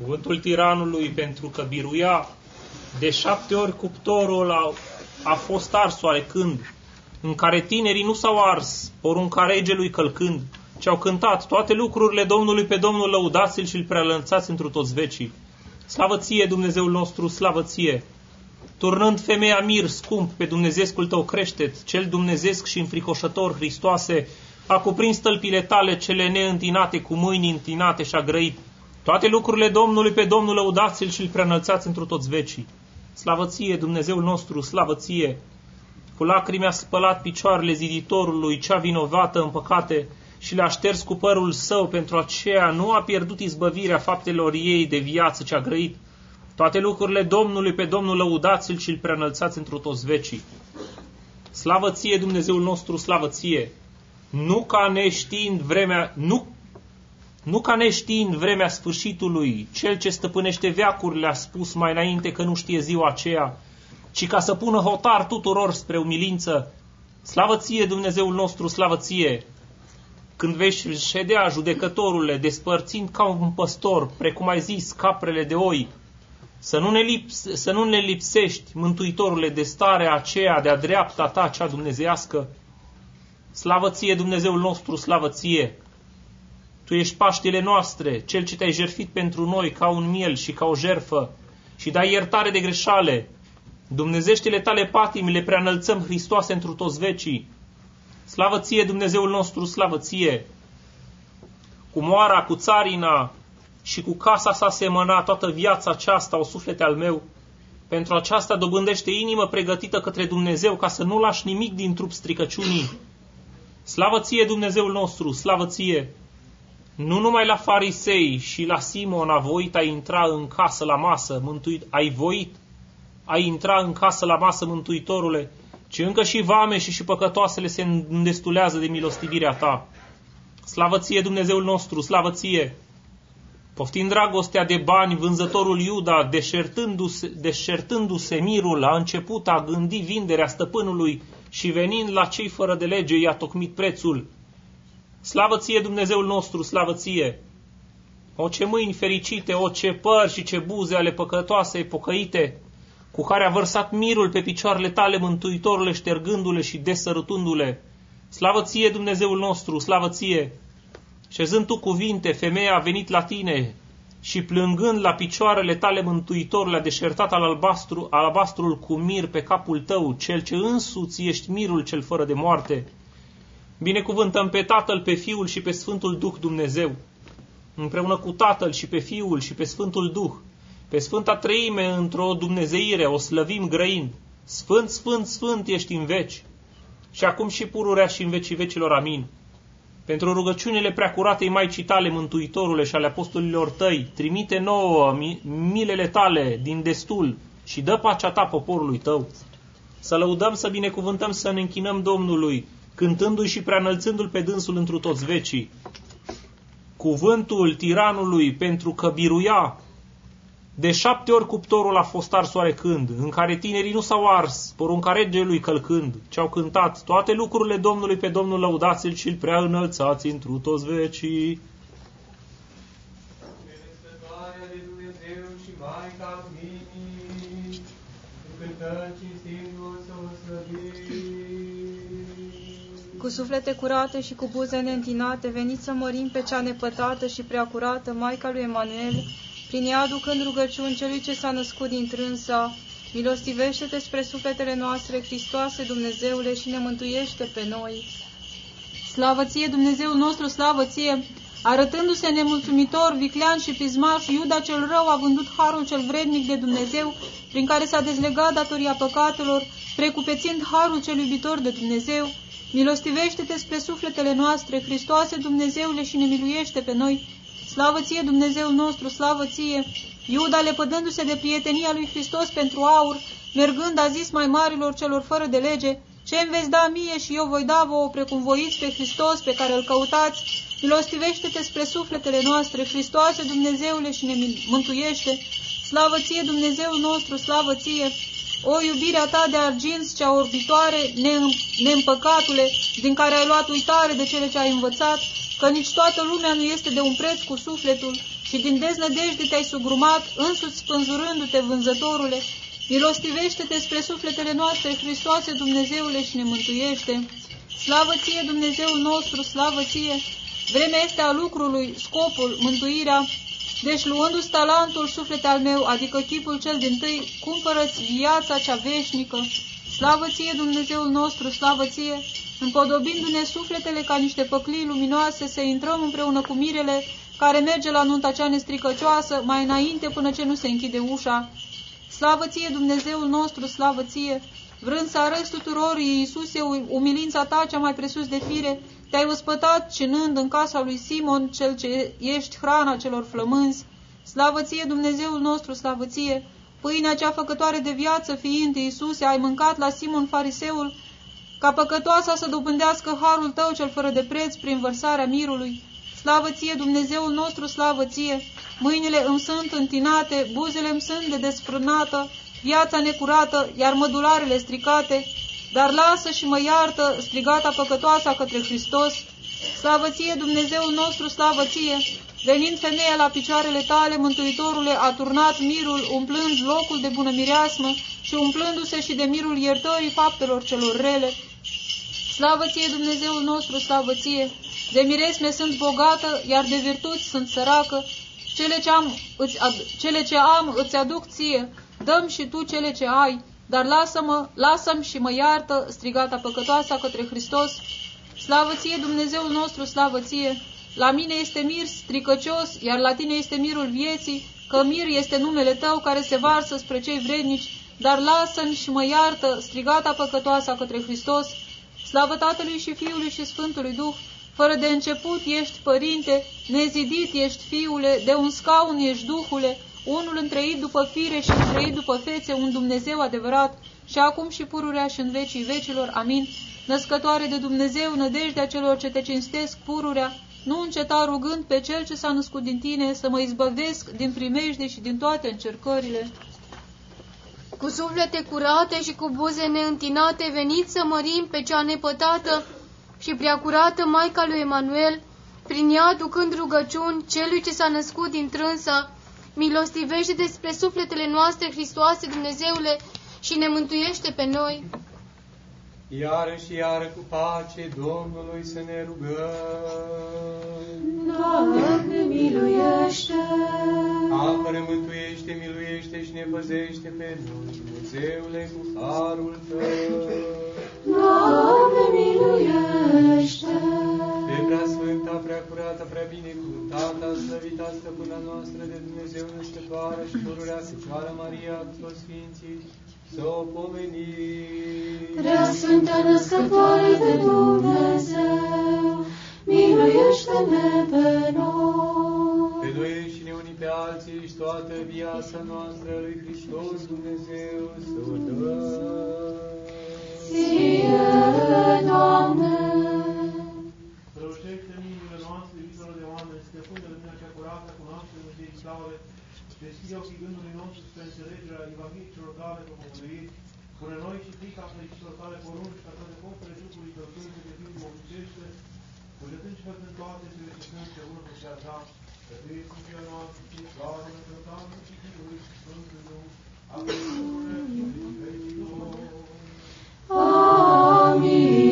Cuvântul tiranului pentru că biruia de șapte ori cuptorul a, a fost ars oarecând, în care tinerii nu s-au ars, porunca regelui călcând, ci au cântat toate lucrurile Domnului pe Domnul lăudați-l și îl prealănțați întru toți vecii. Slavă ție, Dumnezeul nostru, slavă ție! Turnând femeia mir scump pe Dumnezeescul tău creștet, cel dumnezeesc și înfricoșător, Hristoase, a cuprins stălpile tale cele neîntinate cu mâini întinate și a grăit. Toate lucrurile Domnului pe Domnul lăudați-l și îl preanălțați întru toți vecii. Slavă ție, Dumnezeul nostru, slavă ție! Cu lacrimi a spălat picioarele ziditorului, cea vinovată în păcate, și le-a șters cu părul său, pentru aceea nu a pierdut izbăvirea faptelor ei de viață ce a grăit. Toate lucrurile Domnului pe Domnul lăudați-l și îl preanălțați într toți vecii. Slavă ție, Dumnezeul nostru, slavă ție! Nu ca neștiind vremea, nu, nu ca neștiind vremea sfârșitului, cel ce stăpânește veacurile a spus mai înainte că nu știe ziua aceea, ci ca să pună hotar tuturor spre umilință. Slavă ție, Dumnezeul nostru, slavă ție! Când vei ședea judecătorule, despărțind ca un păstor, precum ai zis, caprele de oi, să nu ne, lips, să nu ne lipsești, Mântuitorule, de starea aceea de-a dreapta ta, cea dumnezească. Slavă ție, Dumnezeul nostru, slavă ție! Tu ești Paștile noastre, Cel ce te-ai jertfit pentru noi ca un miel și ca o jerfă și dai iertare de greșale. Dumnezeștile tale patimi le preanălțăm Hristoase întru toți vecii. Slavă ție, Dumnezeul nostru, slavă ție! Cu moara, cu țarina și cu casa sa semăna toată viața aceasta, o suflete al meu. Pentru aceasta dobândește inimă pregătită către Dumnezeu ca să nu lași nimic din trup stricăciunii. Slavă ție, Dumnezeul nostru, slavă ție! Nu numai la farisei și la Simon a voit a intra în casă la masă, mântuit, ai voit, ai intra în casă la masă, Mântuitorule, ci încă și vame și și păcătoasele se îndestulează de milostivirea ta. Slavă ție, Dumnezeul nostru, slavă ție! Poftind dragostea de bani, vânzătorul Iuda, deșertându-se, deșertându-se mirul, a început a gândi vinderea stăpânului și venind la cei fără de lege, i-a tocmit prețul. Slavă ție, Dumnezeul nostru, slavă ție! O ce mâini fericite, o ce păr și ce buze ale păcătoasei pocăite, cu care a vărsat mirul pe picioarele tale, Mântuitorule, ștergându-le și desărutându-le. Slavă ție, Dumnezeul nostru, slavă ție! Șezând tu cuvinte, femeia a venit la tine și plângând la picioarele tale, Mântuitorule, a deșertat al albastru, albastrul cu mir pe capul tău, cel ce însuți ești mirul cel fără de moarte. Binecuvântăm pe Tatăl, pe Fiul și pe Sfântul Duh Dumnezeu, împreună cu Tatăl și pe Fiul și pe Sfântul Duh, pe Sfânta Treime într-o dumnezeire, o slăvim grăind. Sfânt, Sfânt, Sfânt ești în veci. Și acum și pururea și în vecii vecilor. Amin. Pentru rugăciunile preacuratei Maicii tale, Mântuitorule și ale apostolilor tăi, trimite nouă milele tale din destul și dă pacea ta poporului tău. Să lăudăm, să binecuvântăm, să ne închinăm Domnului, cântându-i și preanălțându-l pe dânsul întru toți vecii. Cuvântul tiranului pentru că biruia de șapte ori cuptorul a fost ars oarecând, în care tinerii nu s-au ars, porunca regelui călcând, ce au cântat toate lucrurile Domnului pe Domnul lăudați-l și-l prea înălțați întru toți vecii. de Dumnezeu și Maica Luminii, cântăm, cinstindu-o, să o slăbim. Cu suflete curate și cu buze neîntinate, veniți să mărim pe cea nepătată și prea curată, Maica lui Emanuel, prin ea aducând rugăciuni celui ce s-a născut din trânsa, milostivește-te spre sufletele noastre, Hristoase Dumnezeule, și ne mântuiește pe noi. Slavă ție, Dumnezeul nostru, slavă ție! Arătându-se nemulțumitor, viclean și pismaș, Iuda cel rău a vândut harul cel vrednic de Dumnezeu, prin care s-a dezlegat datoria păcatelor, precupețind harul cel iubitor de Dumnezeu, Milostivește-te spre sufletele noastre, Hristoase Dumnezeule, și ne miluiește pe noi. Slavă ție, Dumnezeul nostru, slavă ție! Iuda, lepădându-se de prietenia lui Hristos pentru aur, mergând, a zis mai marilor celor fără de lege, ce îmi veți da mie și eu voi da vouă precum voiți pe Hristos pe care îl căutați, milostivește-te spre sufletele noastre, Hristoase Dumnezeule, și ne mântuiește. Slavă ție, Dumnezeul nostru, slavă ție! O iubirea ta de argint, cea orbitoare, neîmpăcatule, din care ai luat uitare de cele ce ai învățat, că nici toată lumea nu este de un preț cu sufletul, și din deznădejde te-ai sugrumat, însuți spânzurându-te, vânzătorule, milostivește-te spre sufletele noastre, Hristoase Dumnezeule, și ne mântuiește. Slavă ție, Dumnezeul nostru, slavă ție! Vremea este a lucrului, scopul, mântuirea, deci, luându-ți talentul, suflet al meu, adică chipul cel din tâi, cumpărăți viața cea veșnică. Slavă ție, Dumnezeul nostru, slavă ție! Împodobindu-ne sufletele ca niște păclii luminoase, să intrăm împreună cu mirele, care merge la nunta cea nestricăcioasă, mai înainte până ce nu se închide ușa. Slavă ție, Dumnezeul nostru, slavă ție! Vrând să arăți tuturor, Iisuse, umilința ta cea mai presus de fire, te-ai ospătat cinând în casa lui Simon, cel ce ești hrana celor flămânzi. Slavă ție, Dumnezeul nostru, slavă ție! Pâinea cea făcătoare de viață, fiind Iisuse, ai mâncat la Simon fariseul, ca păcătoasa să dobândească harul tău cel fără de preț prin vărsarea mirului. Slavă ție, Dumnezeul nostru, slavă ție! Mâinile îmi sunt întinate, buzele îmi sunt de desfrânată, viața necurată, iar mădularele stricate, dar lasă și mă iartă strigata păcătoasa către Hristos. Slavă ție, Dumnezeul nostru, slavă ție! Venind femeia la picioarele tale, Mântuitorule a turnat mirul, umplând locul de bună mireasmă și umplându-se și de mirul iertării faptelor celor rele. Slavă ție, Dumnezeul nostru, slavă ție! De miresme sunt bogată, iar de virtuți sunt săracă. Cele ce am îți, ad, cele ce am îți aduc ție, dăm și tu cele ce ai. Dar lasă-mă, lasă-mi și mă iartă, strigata păcătoasa către Hristos. Slavă ție, Dumnezeul nostru, slavă ție! La mine este mir stricăcios, iar la tine este mirul vieții, că mir este numele tău care se varsă spre cei vrednici, dar lasă-mi și mă iartă, strigata păcătoasa către Hristos. Slavă Tatălui și Fiului și Sfântului Duh, fără de început ești Părinte, nezidit ești Fiule, de un scaun ești Duhule, unul întreit după fire și întreit după fețe, un Dumnezeu adevărat, și acum și pururea și în vecii vecilor. Amin. Născătoare de Dumnezeu, nădejdea celor ce te cinstesc pururea, nu înceta rugând pe Cel ce s-a născut din tine să mă izbăvesc din primejde și din toate încercările. Cu suflete curate și cu buze neîntinate, veniți să mărim pe cea nepătată și prea curată Maica lui Emanuel, prin ea ducând rugăciuni celui ce s-a născut din trânsa, milostivește despre sufletele noastre, Hristoase Dumnezeule, și ne mântuiește pe noi. Iară și iară cu pace Domnului să ne rugăm. Doamne, miluiește! Apără, mântuiește, miluiește și ne păzește pe noi, Dumnezeule, cu harul Tău. Doamne, miluiește! Pe prea sfânta, prea curată, prea binecuvântată, slăvita stăpâna noastră de Dumnezeu născătoare și pururea Fecioară Maria cu toți Sfinții, să o pomenim. Prea Sfântă Născătoare de Dumnezeu, miluiește-ne pe noi. Pe noi înșine unii pe alții și toată viața noastră lui Hristos Dumnezeu să o dăm. Ție, Doamne! Strălucește în inimile noastre, iubitorul de oameni, stăpân de lumea cea curată, cunoaște mântuirii tale, deschide ochii gândului nostru spre înțelegerea Evangheliei celor tale propovăduiri, până noi și frica fericitor tale porunci, ca toate poftele Duhului tău Sfânt, de fiind obicește, cugetând și făcând toate cele ce sunt pe urmă și așa, că tu ești în ziua noastră și slavă în Tatăl și Fiului și Sfântul Dumnezeu, acum și în vecii Amin.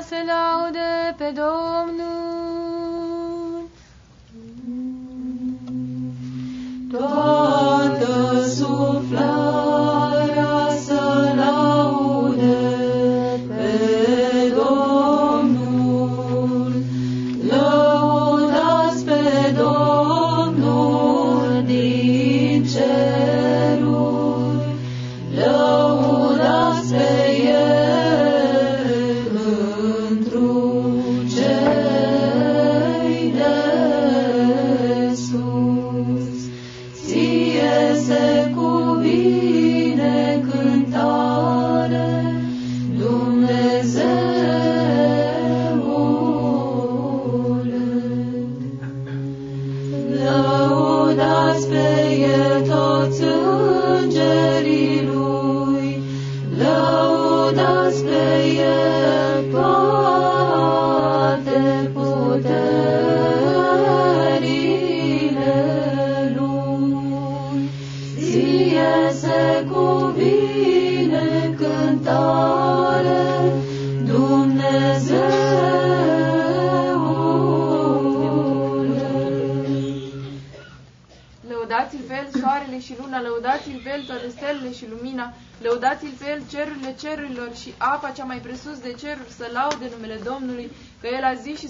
Să laude pe Domnul.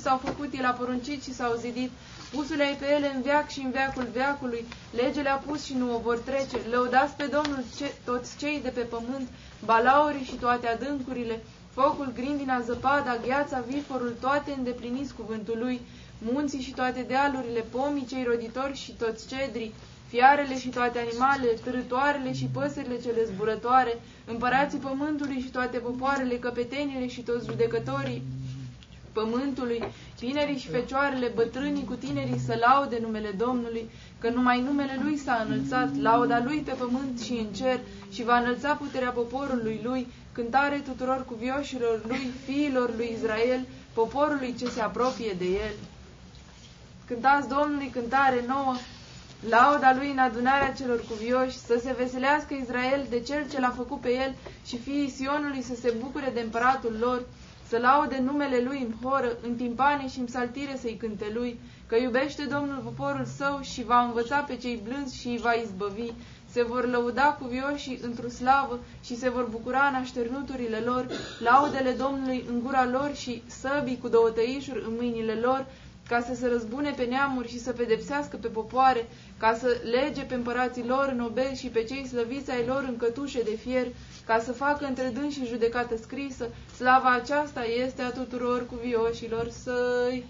S-au făcut, el a poruncit și s-au zidit. Pusule ai pe ele în veac și în veacul veacului, legele a pus și nu o vor trece. Lăudați pe Domnul ce, toți cei de pe pământ, balaurii și toate adâncurile, focul, grindina, zăpada, gheața, viforul, toate îndepliniți cuvântul lui, munții și toate dealurile, pomii cei roditori și toți cedrii, fiarele și toate animalele, târătoarele și păsările cele zburătoare, împărații pământului și toate popoarele, căpetenile și toți judecătorii pământului, tinerii și fecioarele, bătrânii cu tinerii să laude numele Domnului, că numai numele Lui s-a înălțat, lauda Lui pe pământ și în cer, și va înălța puterea poporului Lui, cântare tuturor cuvioșilor Lui, fiilor lui Israel, poporului ce se apropie de El. Cântați Domnului cântare nouă, lauda lui în adunarea celor cuvioși, să se veselească Israel de cel ce l-a făcut pe el și fiii Sionului să se bucure de împăratul lor, să laude numele lui în horă, în timpane și în saltire să-i cânte lui, că iubește Domnul poporul său și va învăța pe cei blânzi și îi va izbăvi. Se vor lăuda cuvioșii într-o slavă și se vor bucura în așternuturile lor, laudele Domnului în gura lor și săbii cu două tăișuri în mâinile lor, ca să se răzbune pe neamuri și să pedepsească pe popoare, ca să lege pe împărații lor în obezi și pe cei slăviți ai lor în cătușe de fier, ca să facă între dânsi și judecată scrisă. Slava aceasta este a tuturor cuvioșilor săi.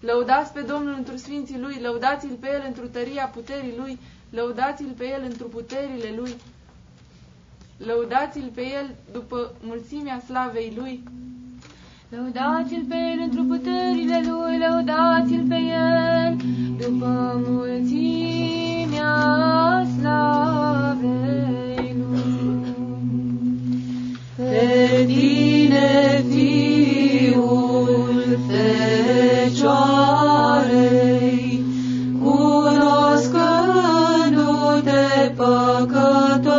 Lăudați pe Domnul întru sfinții Lui, lăudați-L pe El întru tăria puterii Lui, lăudați-L pe El întru puterile Lui, lăudați-L pe El după mulțimea slavei Lui. Lăudați-l pe el într puterile lui, lăudați-l pe el după mulțimea slavei lui. Pe tine, fiul Fecioarei, cunoscându-te păcătoasa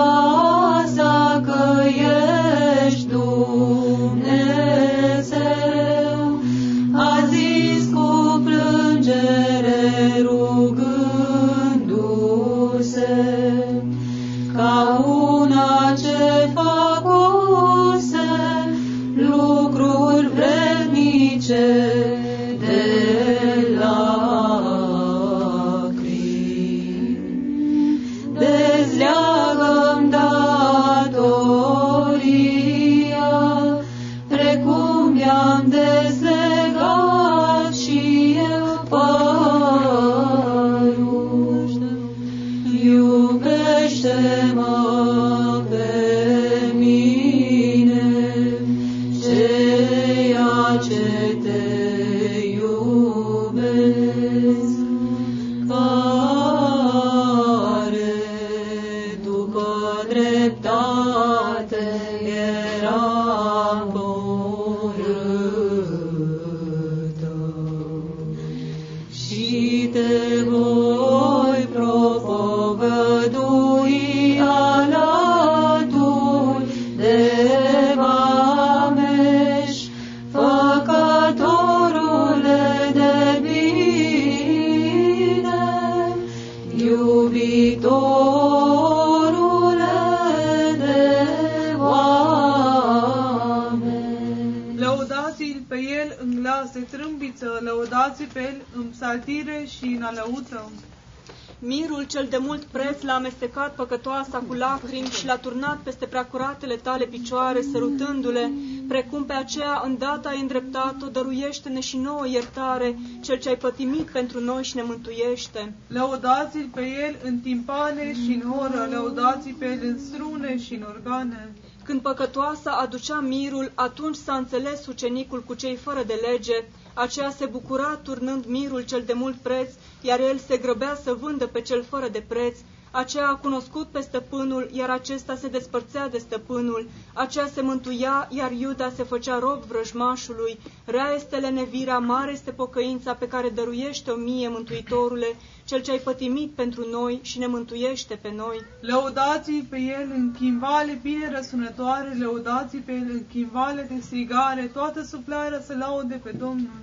cel de mult preț l-a amestecat păcătoasa cu lacrimi și l-a turnat peste preacuratele tale picioare, sărutându-le, precum pe aceea îndată ai îndreptat-o, dăruiește-ne și nouă iertare, cel ce ai pătimit pentru noi și ne mântuiește. Lăudați-l pe el în timpane și în horă, lăudați pe el în strune și în organe. Când păcătoasa aducea mirul, atunci s-a înțeles ucenicul cu cei fără de lege, aceea se bucura turnând mirul cel de mult preț, iar el se grăbea să vândă pe cel fără de preț, aceea a cunoscut pe stăpânul, iar acesta se despărțea de stăpânul, aceea se mântuia, iar Iuda se făcea rob vrăjmașului, rea este lenevirea, mare este pocăința pe care dăruiește o mie mântuitorule, cel ce ai pătimit pentru noi și ne mântuiește pe noi. Lăudați pe el în chimvale bine răsunătoare, lăudați pe el în chimvale de strigare, toată suflarea să laude pe Domnul.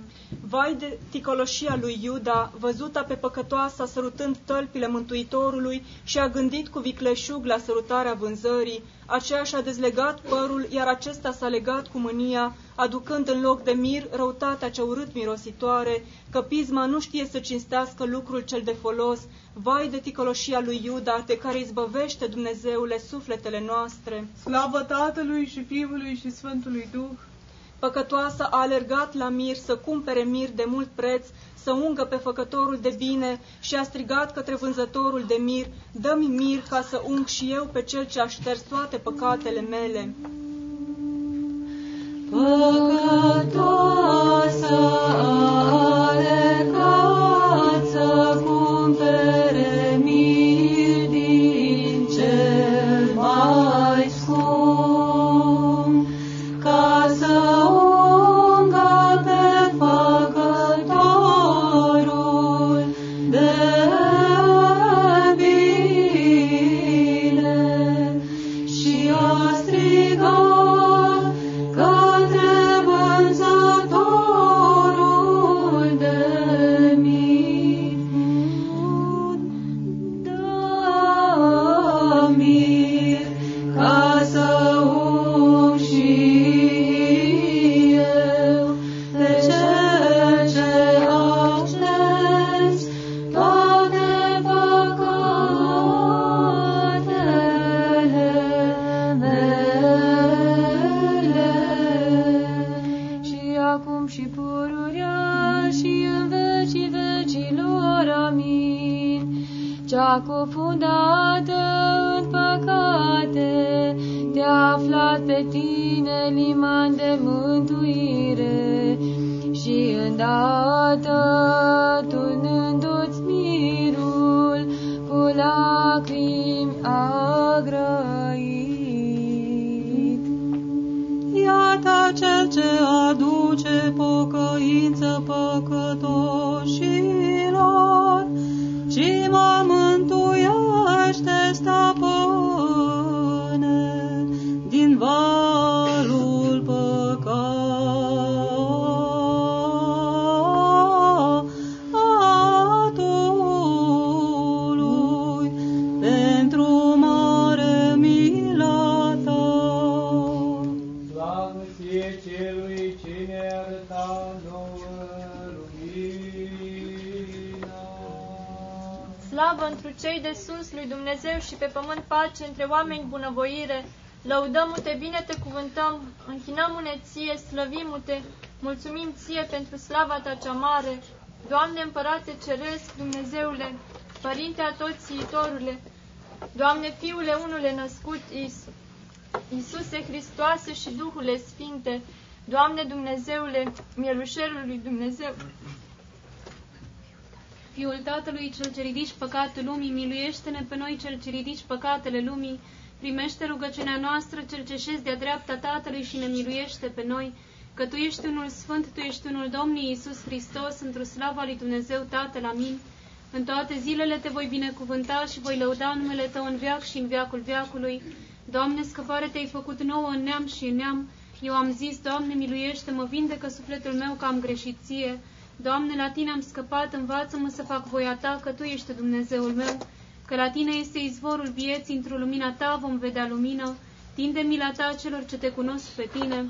Vai de ticoloșia lui Iuda, văzuta pe păcătoasa sărutând tălpile Mântuitorului și a gândit cu vicleșug la sărutarea vânzării, aceea și-a dezlegat părul, iar acesta s-a legat cu mânia, aducând în loc de mir răutatea cea urât mirositoare, că pisma nu știe să cinstească lucrul cel de folos, vai de ticoloșia lui Iuda, de care izbăvește Dumnezeule sufletele noastre. Slavă Tatălui și Fiului și Sfântului Duh! Păcătoasa a alergat la mir să cumpere mir de mult preț, să ungă pe făcătorul de bine și a strigat către vânzătorul de mir, dă-mi mir ca să ung și eu pe cel ce a șters toate păcatele mele. Păcătoasa a alergat să cumpere Cea cufundată în păcate, te-a aflat pe tine liman de mântuire și îndată turnându-ți mirul cu lacrimi a grăit. Iată cel ce aduce pocăință cei de sus lui Dumnezeu și pe pământ pace între oameni bunăvoire. Lăudăm-te, bine te cuvântăm, închinăm-ne ție, slăvim-te, mulțumim ție pentru slava ta cea mare. Doamne împărate ceresc, Dumnezeule, Părinte a toți iitorule, Doamne Fiule unule născut, Is, Iisuse Hristoase și Duhule Sfinte, Doamne Dumnezeule, mielușelul lui Dumnezeu, Fiul Tatălui cel ce ridici păcatul lumii, miluiește-ne pe noi cel ce ridici păcatele lumii, primește rugăciunea noastră cel ce șezi de-a dreapta Tatălui și ne miluiește pe noi, că Tu ești unul Sfânt, Tu ești unul Domnii Iisus Hristos, într-o slava lui Dumnezeu Tatăl, amin. În toate zilele te voi binecuvânta și voi lăuda numele Tău în veac și în veacul veacului. Doamne, scăpare Te-ai făcut nouă în neam și în neam. Eu am zis, Doamne, miluiește-mă, vindecă sufletul meu că am greșit ție. Doamne, la Tine am scăpat, învață-mă să fac voia Ta, că Tu ești Dumnezeul meu, că la Tine este izvorul vieții, într-o lumina Ta vom vedea lumină. Tinde mila Ta celor ce Te cunosc pe Tine.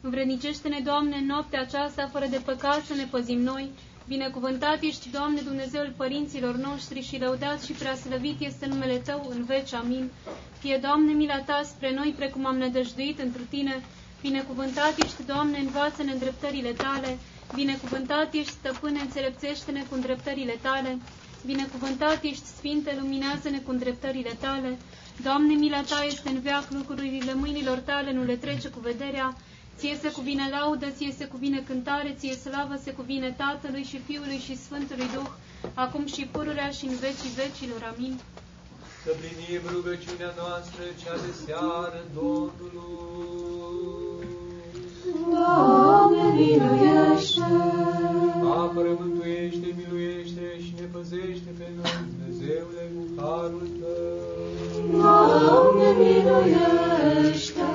Învrednicește-ne, Doamne, în noaptea aceasta, fără de păcat să ne păzim noi. Binecuvântat ești, Doamne, Dumnezeul părinților noștri și lăudat și preaslăvit este numele Tău în veci. Amin. Fie, Doamne, mila Ta spre noi, precum am nădăjduit întru Tine. Binecuvântat ești, Doamne, învață-ne îndreptările Tale. Binecuvântat ești, Stăpâne, înțelepțește-ne cu îndreptările Tale. Binecuvântat ești, Sfinte, luminează-ne cu îndreptările Tale. Doamne, mila Ta este în veac, lucrurile mâinilor Tale nu le trece cu vederea. Ție se cuvine laudă, ție se cuvine cântare, ție slavă se cuvine Tatălui și Fiului și Sfântului Duh, acum și pururea și în vecii vecilor. Amin. Să plinim rugăciunea noastră cea de seară Domnului. Doamne, miluiește! Apără, mântuiește, miluiește și ne păzește pe noi, Dumnezeule, cu harul Tău. Doamne, miluiește!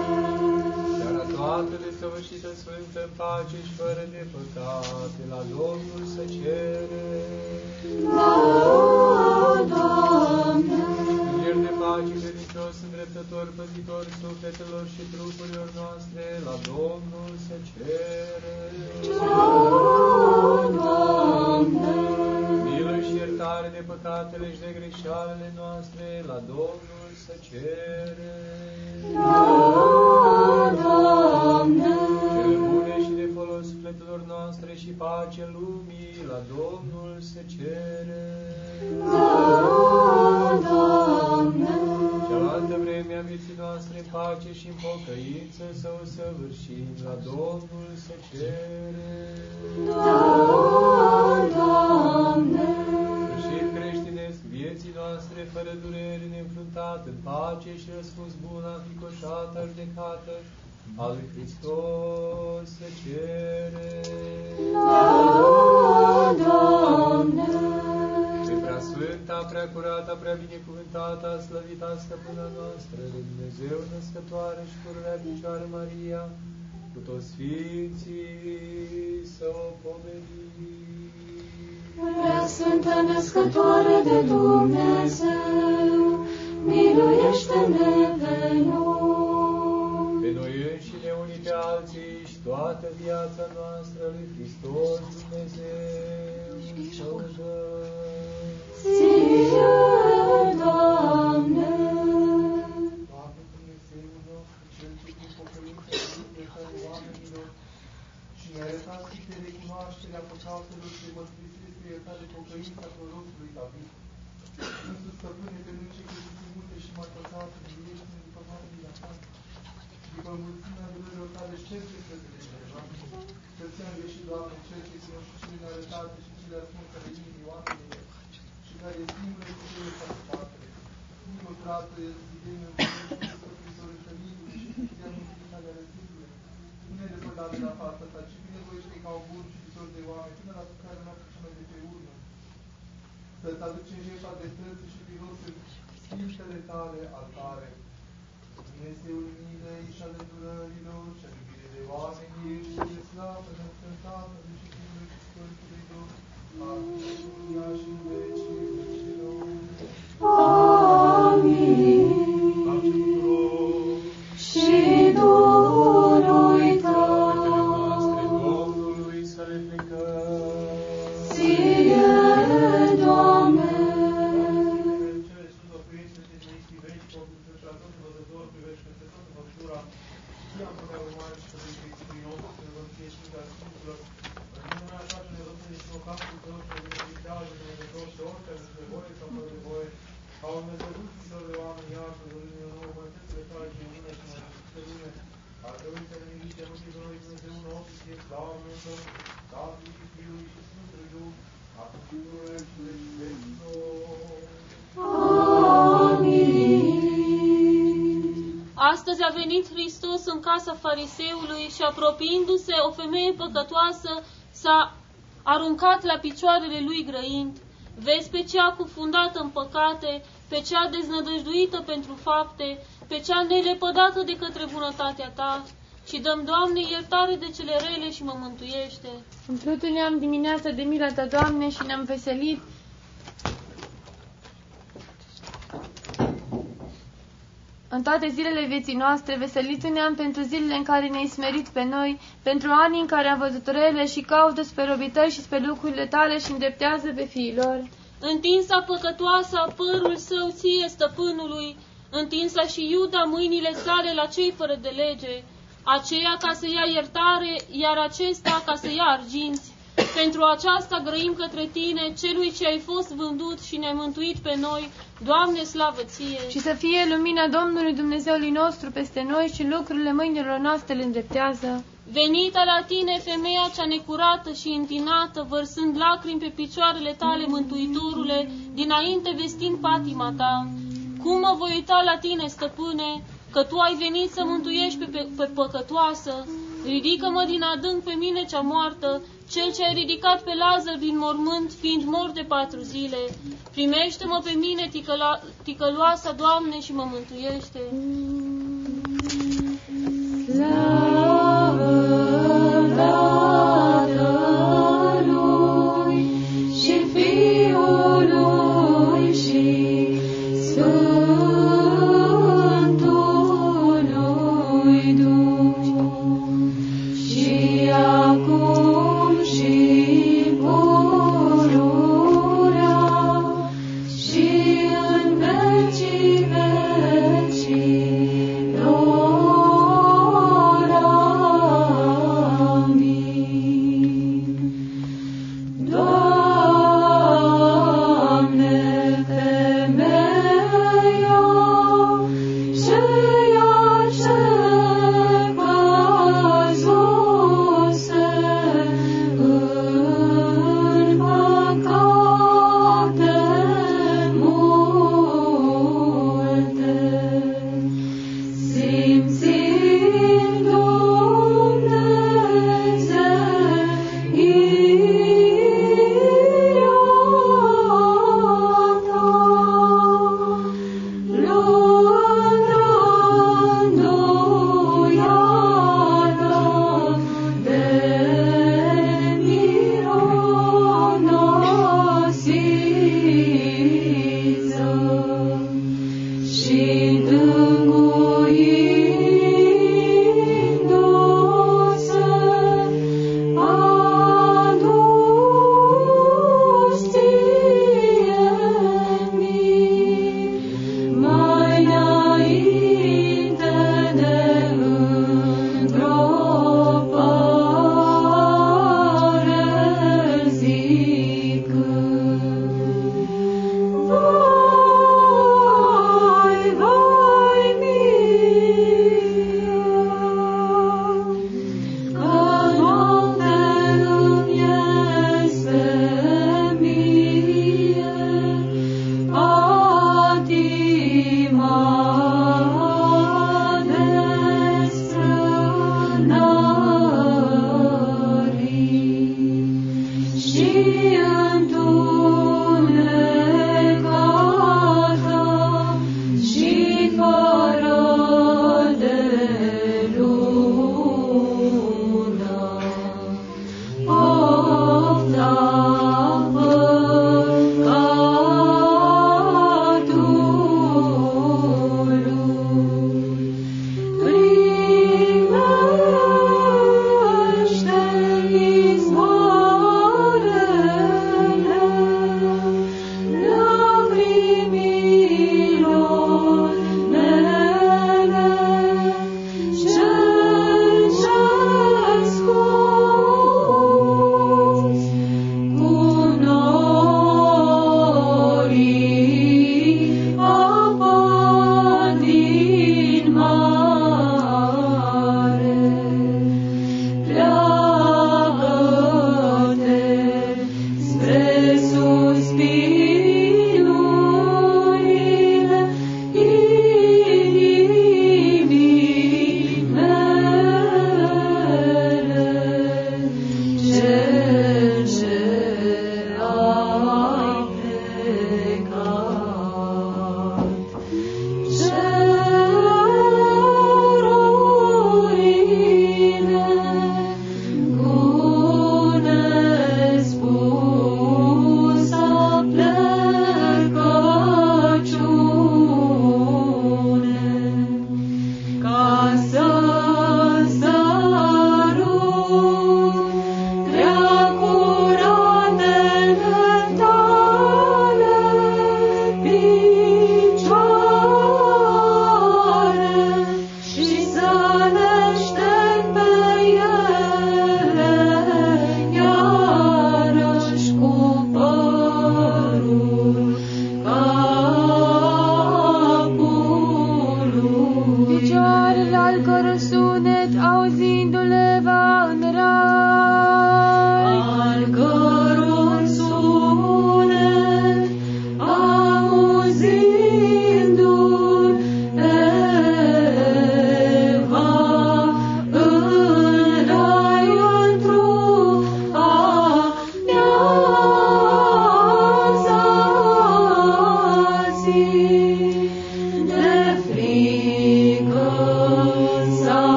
Seara toată desăvârșită, sfântă, în pace și fără de păcate, la Domnul să cere. Da, Doamne! Înger de pace, credincios, îndreptător, păzitor sufletelor și trupurilor noastre, la Domnul să cere. Da, Doamne! Milă și iertare de păcatele și de greșalele noastre, la Domnul să cere. Da, Doamne! Cele bune și de folos sufletelor noastre și pace lumii, la Domnul să cere. Da, Doamne! Cealaltă vreme a vieții noastre în pace și în pocăință să o săvârșim, la Domnul să cere. Da, Doamne! Sfârșit creștinesc vieții noastre, fără durere, neînfruntat, în pace și răspuns bun, înfricoșată, judecată, a lui Hristos să cere. Da, Doamne! Pe prea sfânta, prea curată, prea binecuvântată, slăvita stăpâna noastră, de Dumnezeu născătoare și pururea Picioară Maria, cu toți Sfinții să o pomenim. Prea Sfântă Născătoare de Dumnezeu, miluiește-ne pe noi. Pe noi înșine, unii pe alții și toată viața noastră lui Hristos Dumnezeu să o dăm. Ție, Doamne! Doamne Dumnezeul nostru, cel ce prin pocăință sufletăm oamenilor și ne-a arătat câte recunoașterea păcatelor și mărturisire spre iertare pocăința prorocului David. Însu stăpâne pe noi cei care sunt multe și mai păcate, miluiește-ne după marile ta. După mulțimea durerilor tale, șterge frățele Doamne. Să-ți-am greșit, Doamne, cel ce țină și cele nearătate și cele ascunse ale inimii oamenilor și care singură cu cele păcatele. Nu păcată el zidem în Scriitor întâlnindu-i și puteam mântuirea de răzbunule. Nu ne depărta de la fața ta, ci binevoiește ca un bun și viitor de oameni, până la care noastră cea mai de pe urmă. Să-ți aducem jertfa de străță și miros în sfințele tale altare. Dumnezeul milei și al îndurărilor și al iubirii de oameni, ești de slavă, de Tatălui și Fiului și Sfântului Duh, venit Hristos în casa fariseului și apropiindu-se o femeie păcătoasă s-a aruncat la picioarele lui grăind. Vezi pe cea cufundată în păcate, pe cea deznădăjduită pentru fapte, pe cea nelepădată de către bunătatea ta și dăm, Doamne, iertare de cele rele și mă mântuiește. Umplutul ne-am dimineața de mila ta, Doamne, și ne-am veselit. În toate zilele vieții noastre, veseliți ne pentru zilele în care ne-ai smerit pe noi, pentru anii în care am văzut rele și caută spre robitări și spre lucrurile tale și îndreptează pe fiilor. Întinsa păcătoasa părul său ție, stăpânului, întinsa și Iuda mâinile sale la cei fără de lege, aceea ca să ia iertare, iar acesta ca să ia arginți. Pentru aceasta grăim către tine, celui ce ai fost vândut și ne-ai mântuit pe noi, Doamne, slavă ție! Și să fie lumina Domnului Dumnezeului nostru peste noi și lucrurile mâinilor noastre le îndreptează. Venită la tine, femeia cea necurată și întinată, vărsând lacrimi pe picioarele tale, Mântuitorule, dinainte vestind patima ta. Cum mă voi uita la tine, stăpâne, că tu ai venit să mântuiești pe, pe, pe păcătoasă? Ridică-mă din adânc pe mine cea moartă, cel ce ai ridicat pe Lazar din mormânt, fiind mort de patru zile. Primește-mă pe mine, ticăla, ticăloasa, Doamne, și mă mântuiește. Tatălui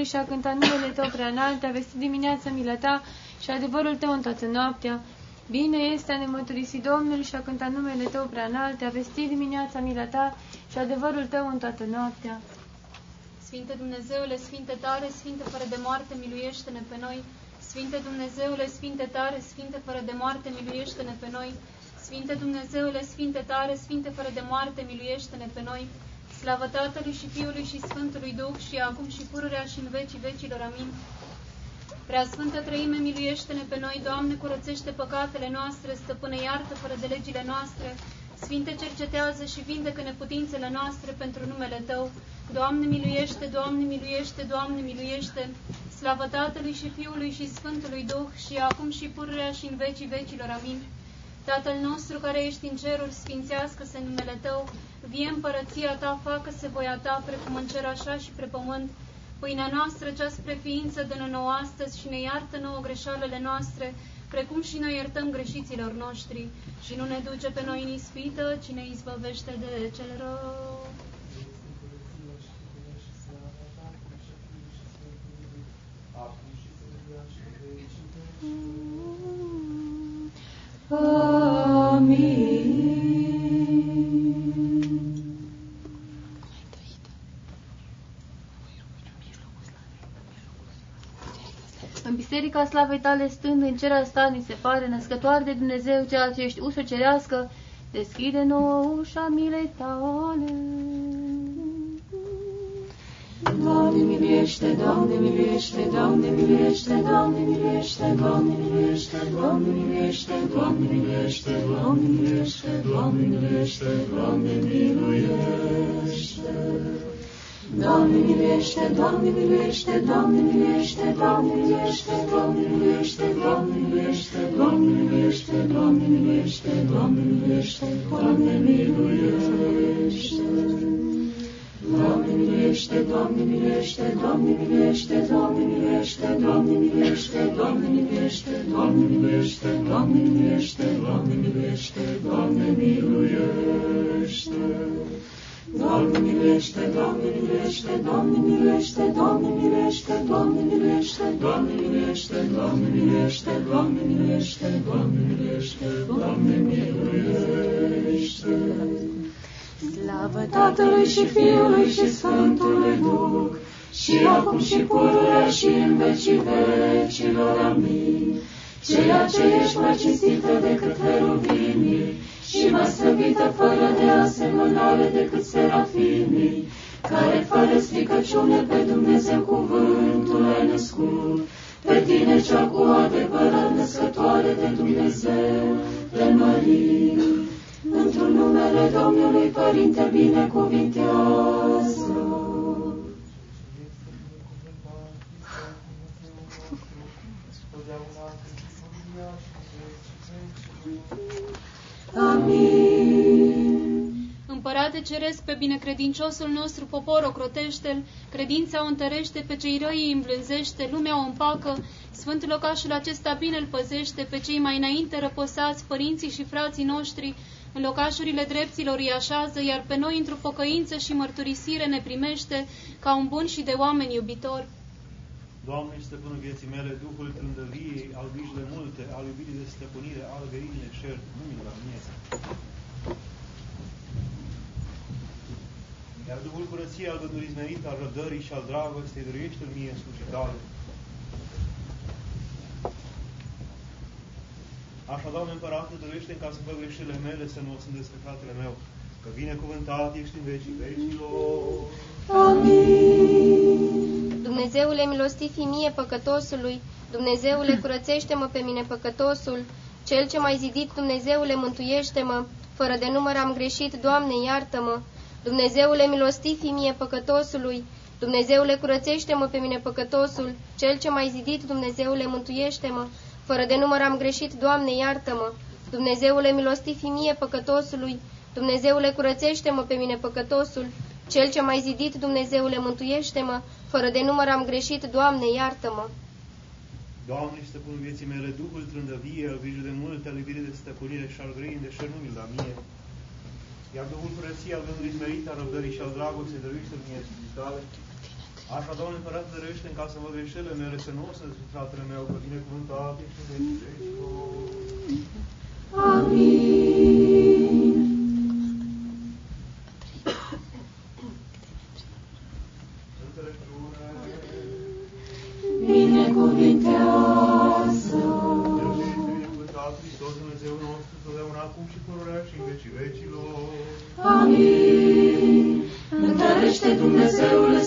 Domnului și a cânta numele Tău prea înalt, a vestit dimineața milă Ta și adevărul Tău în toată noaptea. Bine este a ne mărturisi Domnului și a cânta numele Tău prea înalt, a vestit dimineața milă Ta și adevărul Tău în toată noaptea. Sfinte Dumnezeule, Sfinte tare, Sfinte fără de moarte, miluiește-ne pe noi. Sfinte Dumnezeule, Sfinte tare, Sfinte fără de moarte, miluiește-ne pe noi. Sfinte Dumnezeule, Sfinte tare, Sfinte fără de moarte, miluiește-ne pe noi. Slavă Tatălui și Fiului și Sfântului Duh și acum și pururea și în vecii vecilor. Amin. Prea Sfântă Trăime, miluiește-ne pe noi, Doamne, curățește păcatele noastre, stăpâne iartă fără de legile noastre, Sfinte cercetează și vindecă neputințele noastre pentru numele Tău. Doamne miluiește, Doamne miluiește, Doamne miluiește, slavă Tatălui și Fiului și Sfântului Duh și acum și pururea și în vecii vecilor. Amin. Tatăl nostru care ești în ceruri, sfințească-se numele Tău, vie împărăția Ta, facă-se voia Ta, precum în cer așa și pe pământ. Pâinea noastră, cea spre ființă, dă nouă astăzi și ne iartă nouă greșalele noastre, precum și noi iertăm greșiților noștri. Și nu ne duce pe noi în ispită, ci ne izbăvește de cel rău. Amin. În biserica slavei tale stând în cer asta, ni se pare născătoare de Dumnezeu, ceea ce ești usă cerească, deschide nouă ușa milei tale. Doamne miluiește, Doamne miluiește, Doamne miluiește, Doamne miluiește, Doamne miluiește, Doamne miluiește, Doamne miluiește, Doamne miluiește, Doamne miluiește, Doamne miluiește. Doamne miluiește, Doamne miluiește, Doamne miluiește, Doamne miluiește, Doamne miluiește, Doamne miluiește, Doamne miluiește, Doamne miluiește, Doamne miluiește, Doamne miluiește. Doamne miluiește, Doamne miluiește, Doamne miluiește, Doamne miluiește, Doamne miluiește, Doamne miluiește, Doamne miluiește, Doamne miluiește, Doamne miluiește, Doamne miluiește. Doamne miluiește, Doamne miluiește, Doamne miluiește, Doamne miluiește, Doamne miluiește, Doamne miluiește, Doamne miluiește, Doamne miluiește, Doamne miluiește, Doamne miluiește. Slavă Tatălui și Fiului și Sfântului Duh, și acum și pururea și în vecii vecilor. Amin. Ceea ce ești mai cinstită decât heruvimii și mai slăvită fără de asemănare decât serafimii, care fără stricăciune pe Dumnezeu cuvântul ai născut, pe tine cea cu adevărat născătoare de Dumnezeu, te mărim. Într-un numele Domnului Părinte binecuvintează. Amin. Împărate Ceresc, pe binecredinciosul nostru popor ocrotește-l, credința o întărește, pe cei răi îi îmblânzește, lumea o împacă, Sfântul locașul acesta bine îl păzește, pe cei mai înainte răposați, părinții și frații noștri, în locașurile drepților îi așează, iar pe noi într-o pocăință și mărturisire ne primește ca un bun și de oameni iubitor. Doamne, stăpânul vieții mele, Duhul trândăviei, al grijile multe, al iubirii de stăpânire, al găinile cer, nu mi la mie. Iar Duhul curăției, al gândurii smerite, al răbdării și al dragostei, dăruiește-l mie în slujitare. Așa, Doamne Împărate, dăruiește ca să fac greșelile mele, să nu o sunt descăcatele meu, că binecuvântat ești în vecii vecilor. Amin. Dumnezeule, milostivi mie păcătosului, Dumnezeule, curățește-mă pe mine păcătosul, Cel ce m-ai zidit, Dumnezeule, mântuiește-mă, fără de număr am greșit, Doamne, iartă-mă. Dumnezeule, milostivi mie păcătosului, Dumnezeule, curățește-mă pe mine păcătosul, cel ce m-ai zidit, Dumnezeule, mântuiește-mă. Fără de număr am greșit, Doamne, iartă-mă. Dumnezeule, milostiv fi mie păcătosului. Dumnezeule, curățește-mă pe mine păcătosul, cel ce m-ai zidit, Dumnezeule, mântuiește-mă. Fără de număr am greșit, Doamne, iartă-mă. Doamne, stăpânul vieții mele, Duhul trândăvie, al grijă de multe, al iubirii de stăpânire și al grăii de șer nu la mie. Iar Duhul curăției, al gândului smerit, al răbdării și al dragostei, dăruiește mie tale. Așa, Doamne, Împărate, dăruiește în casă mă greșele mele, să nu o să fratele meu, că binecuvântat ești în veci Amin.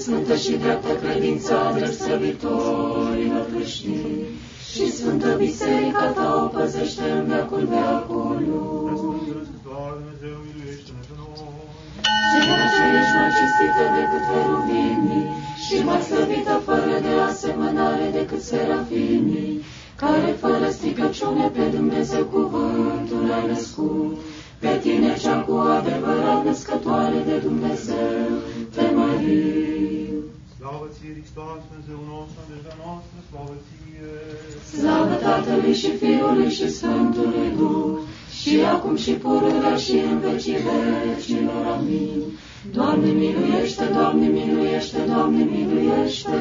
Sfântă și dreaptă credința dreptăvitorilor creștini și Sfântă Biserica ta o păzește în veacul veacului. Doamne, Dumnezeu, miluiește-ne pe noi. Ceea ce ești mai cinstită decât veruvimii și mai slăvită fără de asemănare decât serafimii, care fără stricăciune pe Dumnezeu cuvântul ai născut, pe tine cea cu adevărat născătoare de Dumnezeu, te mărim. Slavă ție, Hristos, Dumnezeu nostru, deja noastră, slavă ție. Slavă Tatălui și Fiului și Sfântului Duh, și acum și pururea și în vecii vecilor. Amin. Doamne miluiește, Doamne miluiește, Doamne miluiește,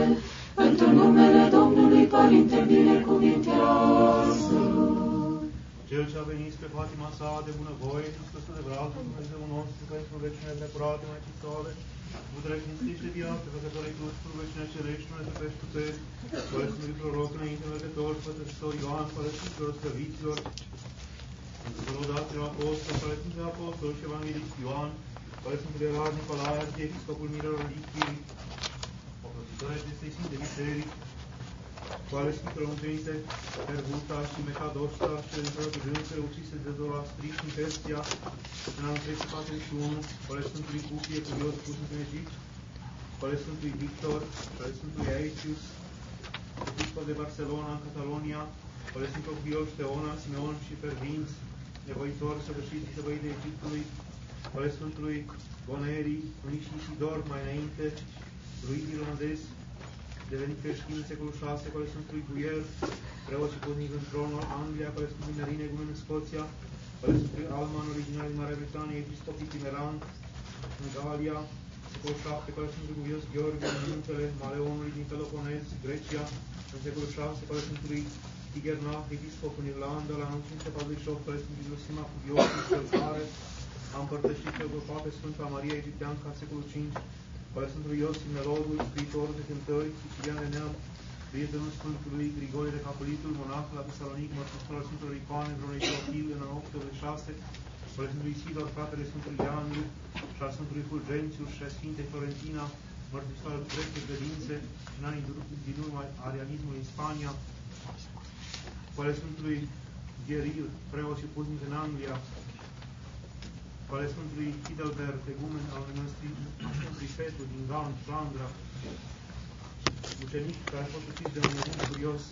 pentru numele Domnului Părinte binecuvintează. Cel ce a venit spre patima sa de bunăvoie, și scăsă de brazul Dumnezeu nostru, pentru vecine de curate, mai cistoare, putere cinstiți de viață, făcătorii tu, spre vecine cerești, nu ne tăpești tu pe, fără să nu proroc înainte mergător, pătăcitor Ioan, fără Sfinților Slăviților, pentru lăudaților apostoli, fără Sfinților Apostoli și Evanghelist Ioan, fără Sfântul Erar Nicolae, Arhiepiscopul Mirelor Lichii, Păpătitoare acestei Sfinte Biserici, cu ale Sfintelor Mântuite, Pervuta și Mecadosta și Redentorul de Dânsele, ucise de Zoroastri în Persia, în anul 341, cu ale Sfântului Cufie, curios pus în Egipt, cu ale Sfântului Victor, cu ale Sfântului Aetius, Episcop de Barcelona, în Catalonia, cu ale Sfântului Biol, Teona, Simeon și Pervinț, nevoitor, săvârșit și săvăit de Egiptului, cu ale Sfântului Boneri, Unic și Isidor, mai înainte, lui irlandez, devenit creștin în secolul 6, cu ale Sfântului Guier, preot și puznic în tronul Anglia, cu ale Sfântului Nerine, Gumen în Scoția, cu ale Sfântului Alman, original din Marea Britanie, episcop itinerant în Galia, secolul 7, cu ale Sfântului Guios Gheorghe, în muntele Maleonului din Peloponez, Grecia, în secolul 6, cu ale Sfântului Tigerna, episcop în Irlanda, la anul 548, cu ale Sfântului Iosima Cuvios, cel care a împărtășit pe Pape Sfânta Maria Egipteanca, secolul 5, ale Sfântului Iosif Melodul, scriitorul de cântări, sicilian de neamț, prietenul Sfântului Grigore de Capolitul, monah la Tesalonic, mărturistor al Sfântului Icoane, vreunui Teofil, în anul 86, ale Sfântului Isidor, fratele Sfântului Ianlu, și al Sfântului Fulgențiu și a Sfintei Florentina, mărturistor al dreptei credințe, în anii din urma arianismului în Spania, cu ale Sfântului Gheril, preot și puznic în Anglia, cu ale Sfântului Fidelbert, egumen al mănăstirii Sfântului Petru din Gant, Flandra, ucenic care a fost ucis de un nebun curios,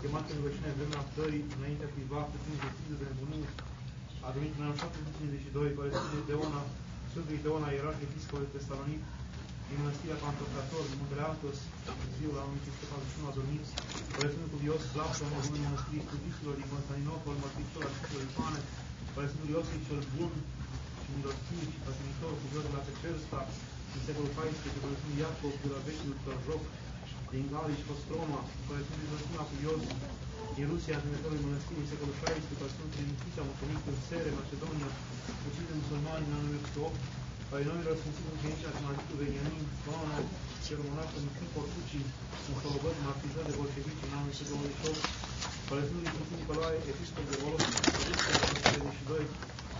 chemat în rugăciune vremea țării, înaintea cuiva, cu timp de de nebunii, a venit în anul 752, cu ale Sfântului Deona, Sfântului Deona, ierarh episcop de Tesalonic, din mănăstirea Pantocrator, din Muntele Atos, ziua la 1541 a dormit, cu ale Sfântului Cuvios, Lapsa, în urmă mănăstirii Sfântiților din Constantinopol, mărturitor al Sfântului Ioane, cu ale Sfântului Iosif cel Bun, milostiv și pătimitor cu Gheorghe la Pecersta, în secolul XIV, cu Sfântul Iacob de la vechiul Tărjoc, din Gali și Costroma, cu care Sfântul Iosima Cuvios, din Rusia, Dumnezeului Mănăstirii, în secolul XVI, cu Sfântul Nichita, mucenic în Sere, Macedonia, ucis de musulmani în anul 8, ai noilor Sfinții Mucenici, Atmaritul Veniamin, Doamna, cel monarh Nicol Portucii, în Solobăt, martirizat de bolșevici în anul 128, ale Sfântului Sfântul Nicolae, episcop de Volos, 132,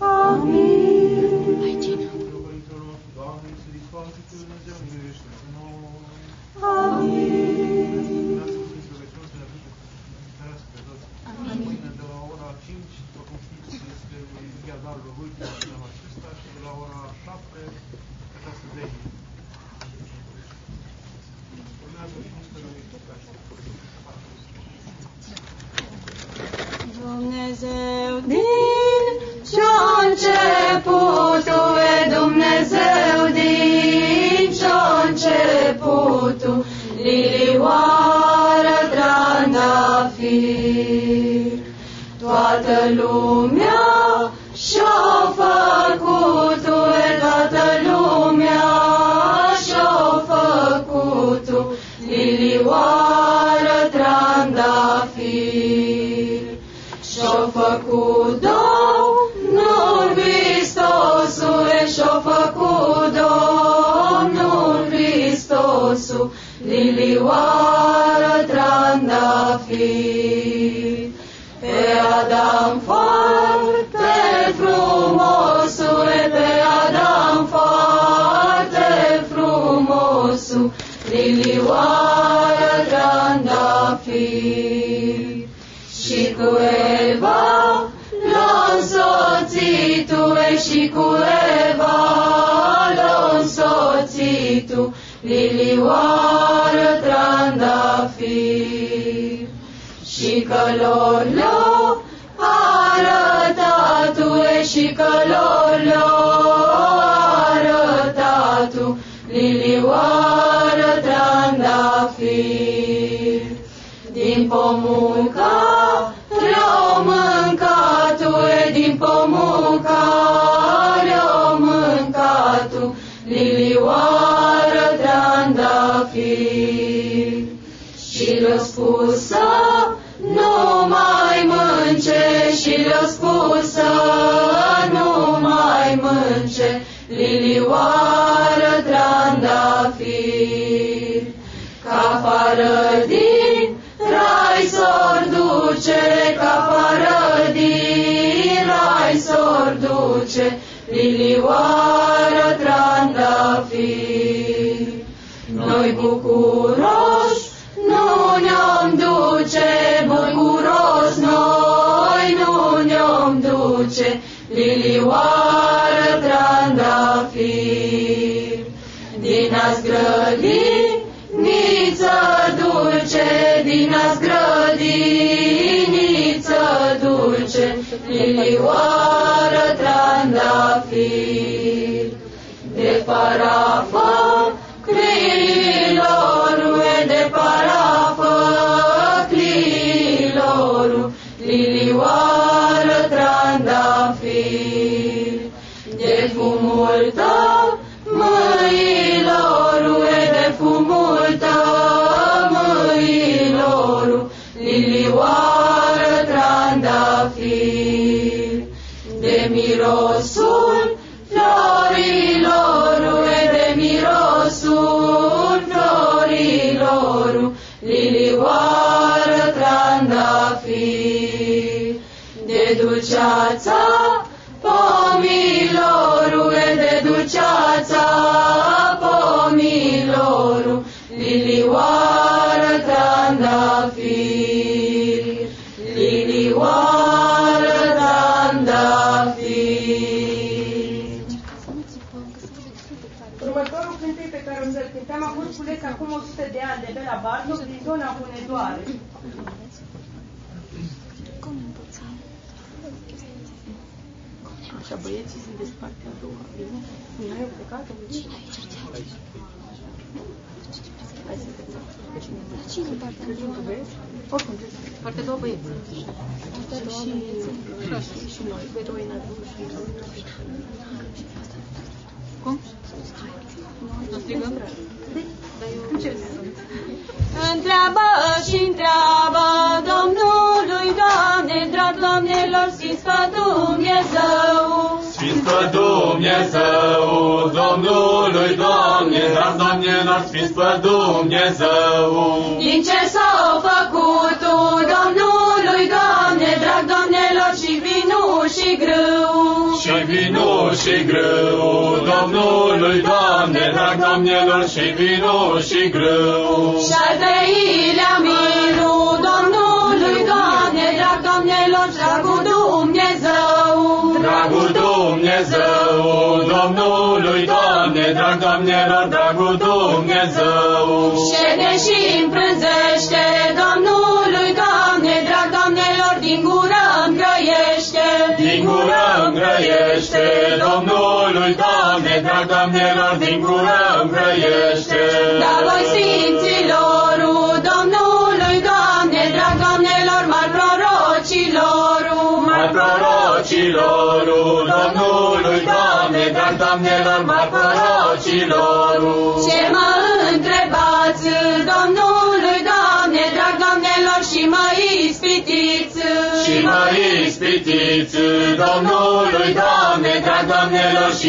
Amin. Amin. Dumnezeu din lumea și-a făcut-o, toată lumea și-a făcut-o, lilioară trandafir. Și-a făcut Domnul Hristosul, și-a făcut Domnul Hristosul, lilioară doară trandafir și călor la lui Doamne, dar Doamne, n-ar fi pe Dumnezeu. Din ce s-a făcut Domnului Doamne, drag Doamnelor și vinu și grâu. Și vinu și grâu, Domnului Doamne, drag Doamnelor și vinu și grâu. Și al treilea miru, Domnului Doamne, drag Doamnelor, dragul Dumnezeu. Dragul Dumnezeu, Domnului, Doamne, drag Doamnelor, dragul Dumnezeu. Șede și împrânzește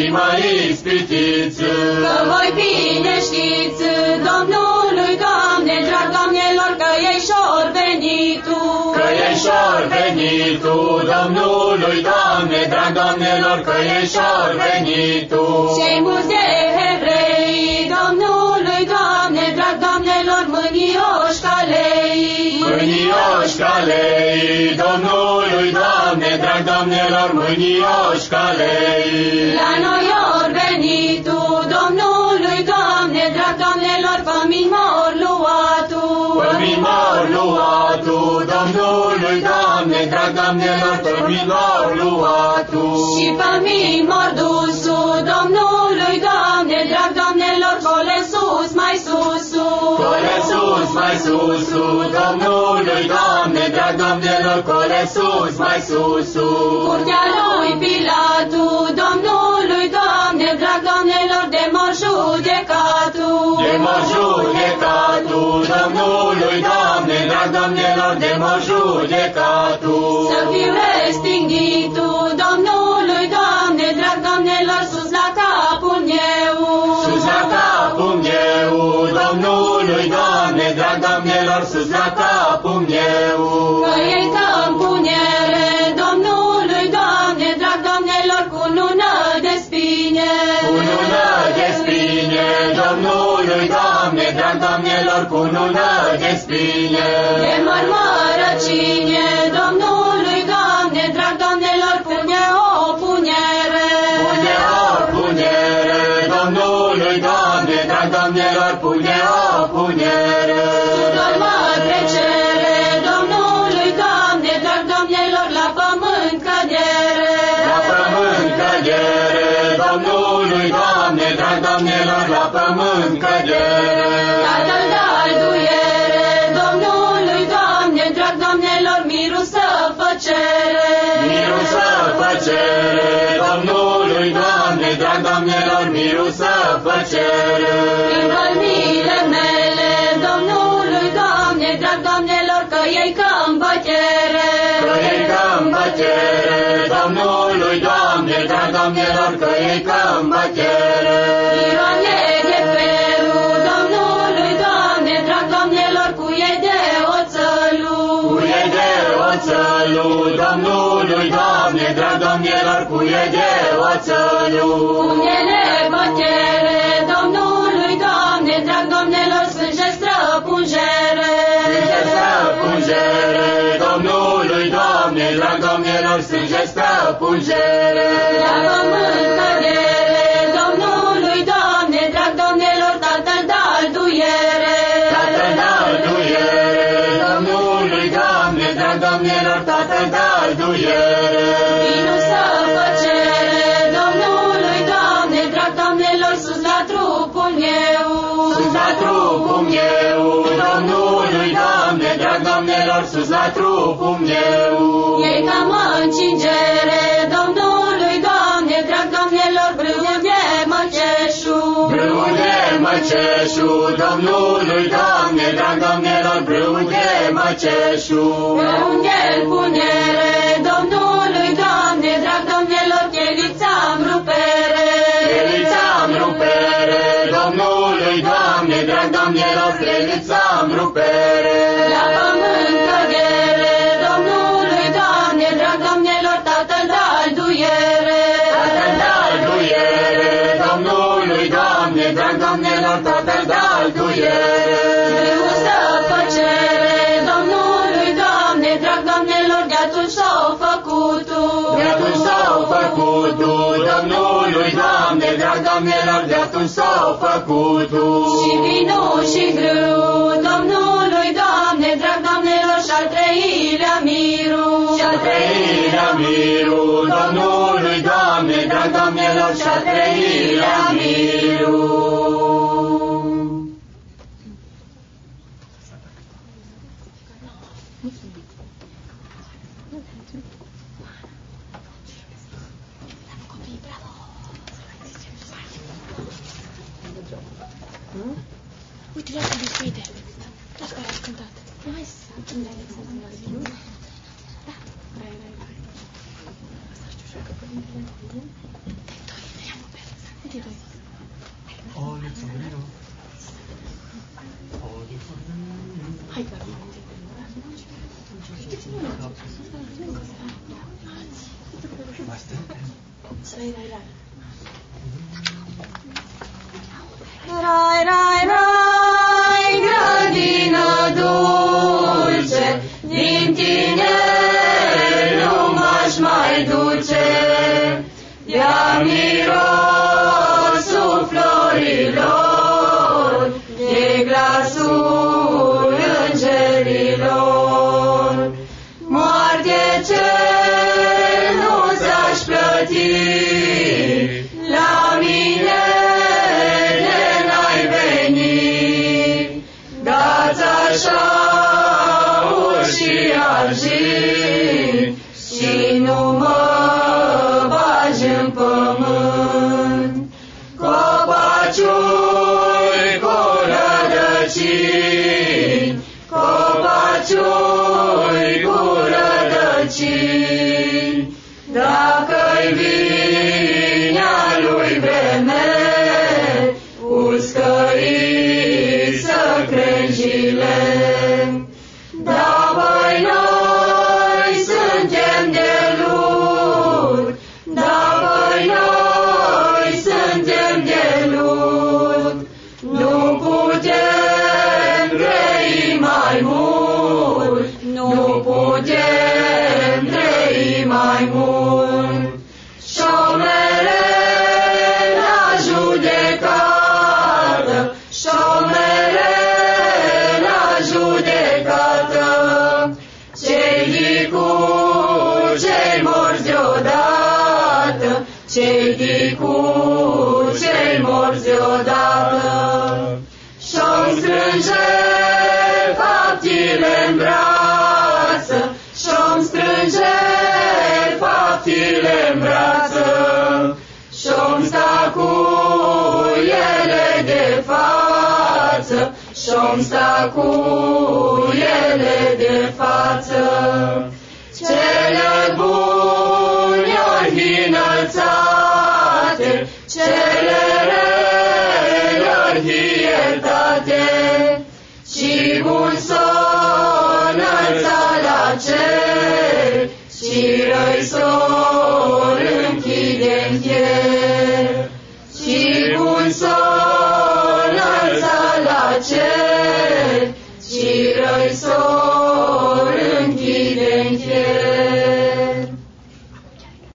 și mă ispitiți. Că voi bine știți, Domnului, Doamne, drag Doamnelor, că ești venitul. Că ești ori venitul, Domnului, Doamne, drag Doamnelor, că ești ori venitul. Cei mulți de evrei, Domnului, Doamne, drag Doamnelor, mânioși calei. Mânioși calei, Domnului, Doamne, drag Doamnelor, mânioși calei. La noi ori venitul, Domnului, Doamne, drag Doamnelor, fămin mor luatul. Pămii mor luatul, Domnului, Doamne, drag Doamnelor, pămii mor luatul. Și fămin mor dusul, Domnului, sus, mai susul, Domnului, Doamne, drag Doamnelor, cole sus, mai susul. Curtea lui Pilatul, Domnului, Doamne, drag Doamnelor, de mor judecatul. De mor judecatul, Domnului, Doamne, drag Doamnelor, de mor judecatul. Să fiu restinghitul, Domnului, Doamne, drag Doamnelor, sus la capul meu. Sus la capul meu, Domnului, Doamne, drag Doamnelor, sus la capul meu. Că ei că împunere, Domnului, Doamne, drag Doamnelor, cu lună de spine. Cu lună de spine, Domnului, Doamne, drag Doamnelor, cu lună de spine. De mărmărăcine, Domnului, Doamne, măceșu, Domnului, Doamne, drag Doamnelor, brâul de măceșu. Pe unde-l punere, treilea